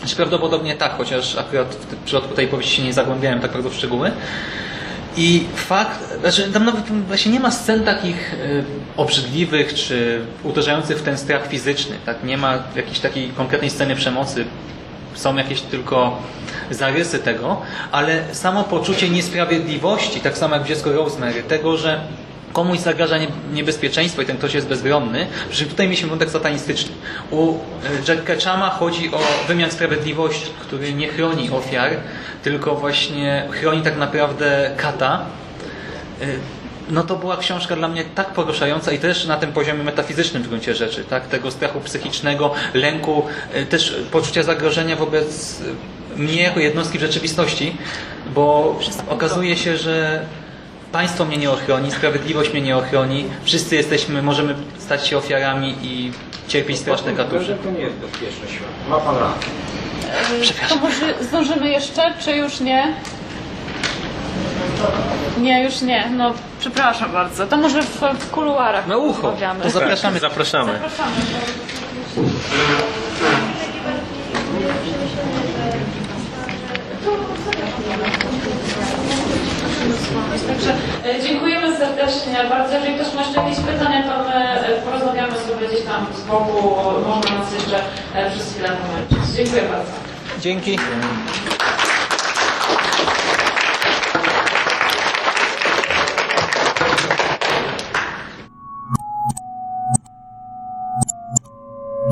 Znaczy prawdopodobnie tak, chociaż akurat w przypadku tej powieści się nie zagłębiałem tak bardzo w szczegóły. I fakt, znaczy tam nawet właśnie nie ma scen takich y, obrzydliwych czy uderzających w ten strach fizyczny. Tak? Nie ma jakiejś takiej konkretnej sceny przemocy. Są jakieś tylko zarysy tego, ale samo poczucie niesprawiedliwości, tak samo jak w dziecko Rosemary, tego, że komuś zagraża nie- niebezpieczeństwo i ten ktoś jest bezbronny, że tutaj mieliśmy wątek satanistyczny. U e, Jack Ketchama chodzi o wymiar sprawiedliwości, który nie chroni ofiar, tylko właśnie chroni tak naprawdę kata. E, No to była książka dla mnie tak poruszająca i też na tym poziomie metafizycznym w gruncie rzeczy, tak? tego strachu psychicznego, lęku, e, też poczucia zagrożenia wobec mnie jako jednostki w rzeczywistości, bo okazuje się, że państwo mnie nie ochroni, sprawiedliwość mnie nie ochroni, wszyscy jesteśmy, możemy stać się ofiarami i cierpieć straszne katusze. To nie jest bezpieczny świat. Ma pan rację. To może zdążymy jeszcze, czy już nie? Nie, już nie. No, przepraszam bardzo. To może w, w kuluarach Na ucho. To zapraszamy. Tak, zapraszamy. Zapraszamy. Także e, dziękujemy serdecznie bardzo. Jeżeli ktoś ma jeszcze jakieś pytania, to my e, porozmawiamy sobie gdzieś tam z boku. Można nas jeszcze e, przez chwilę pomęczyć. Dziękuję bardzo. Dzięki.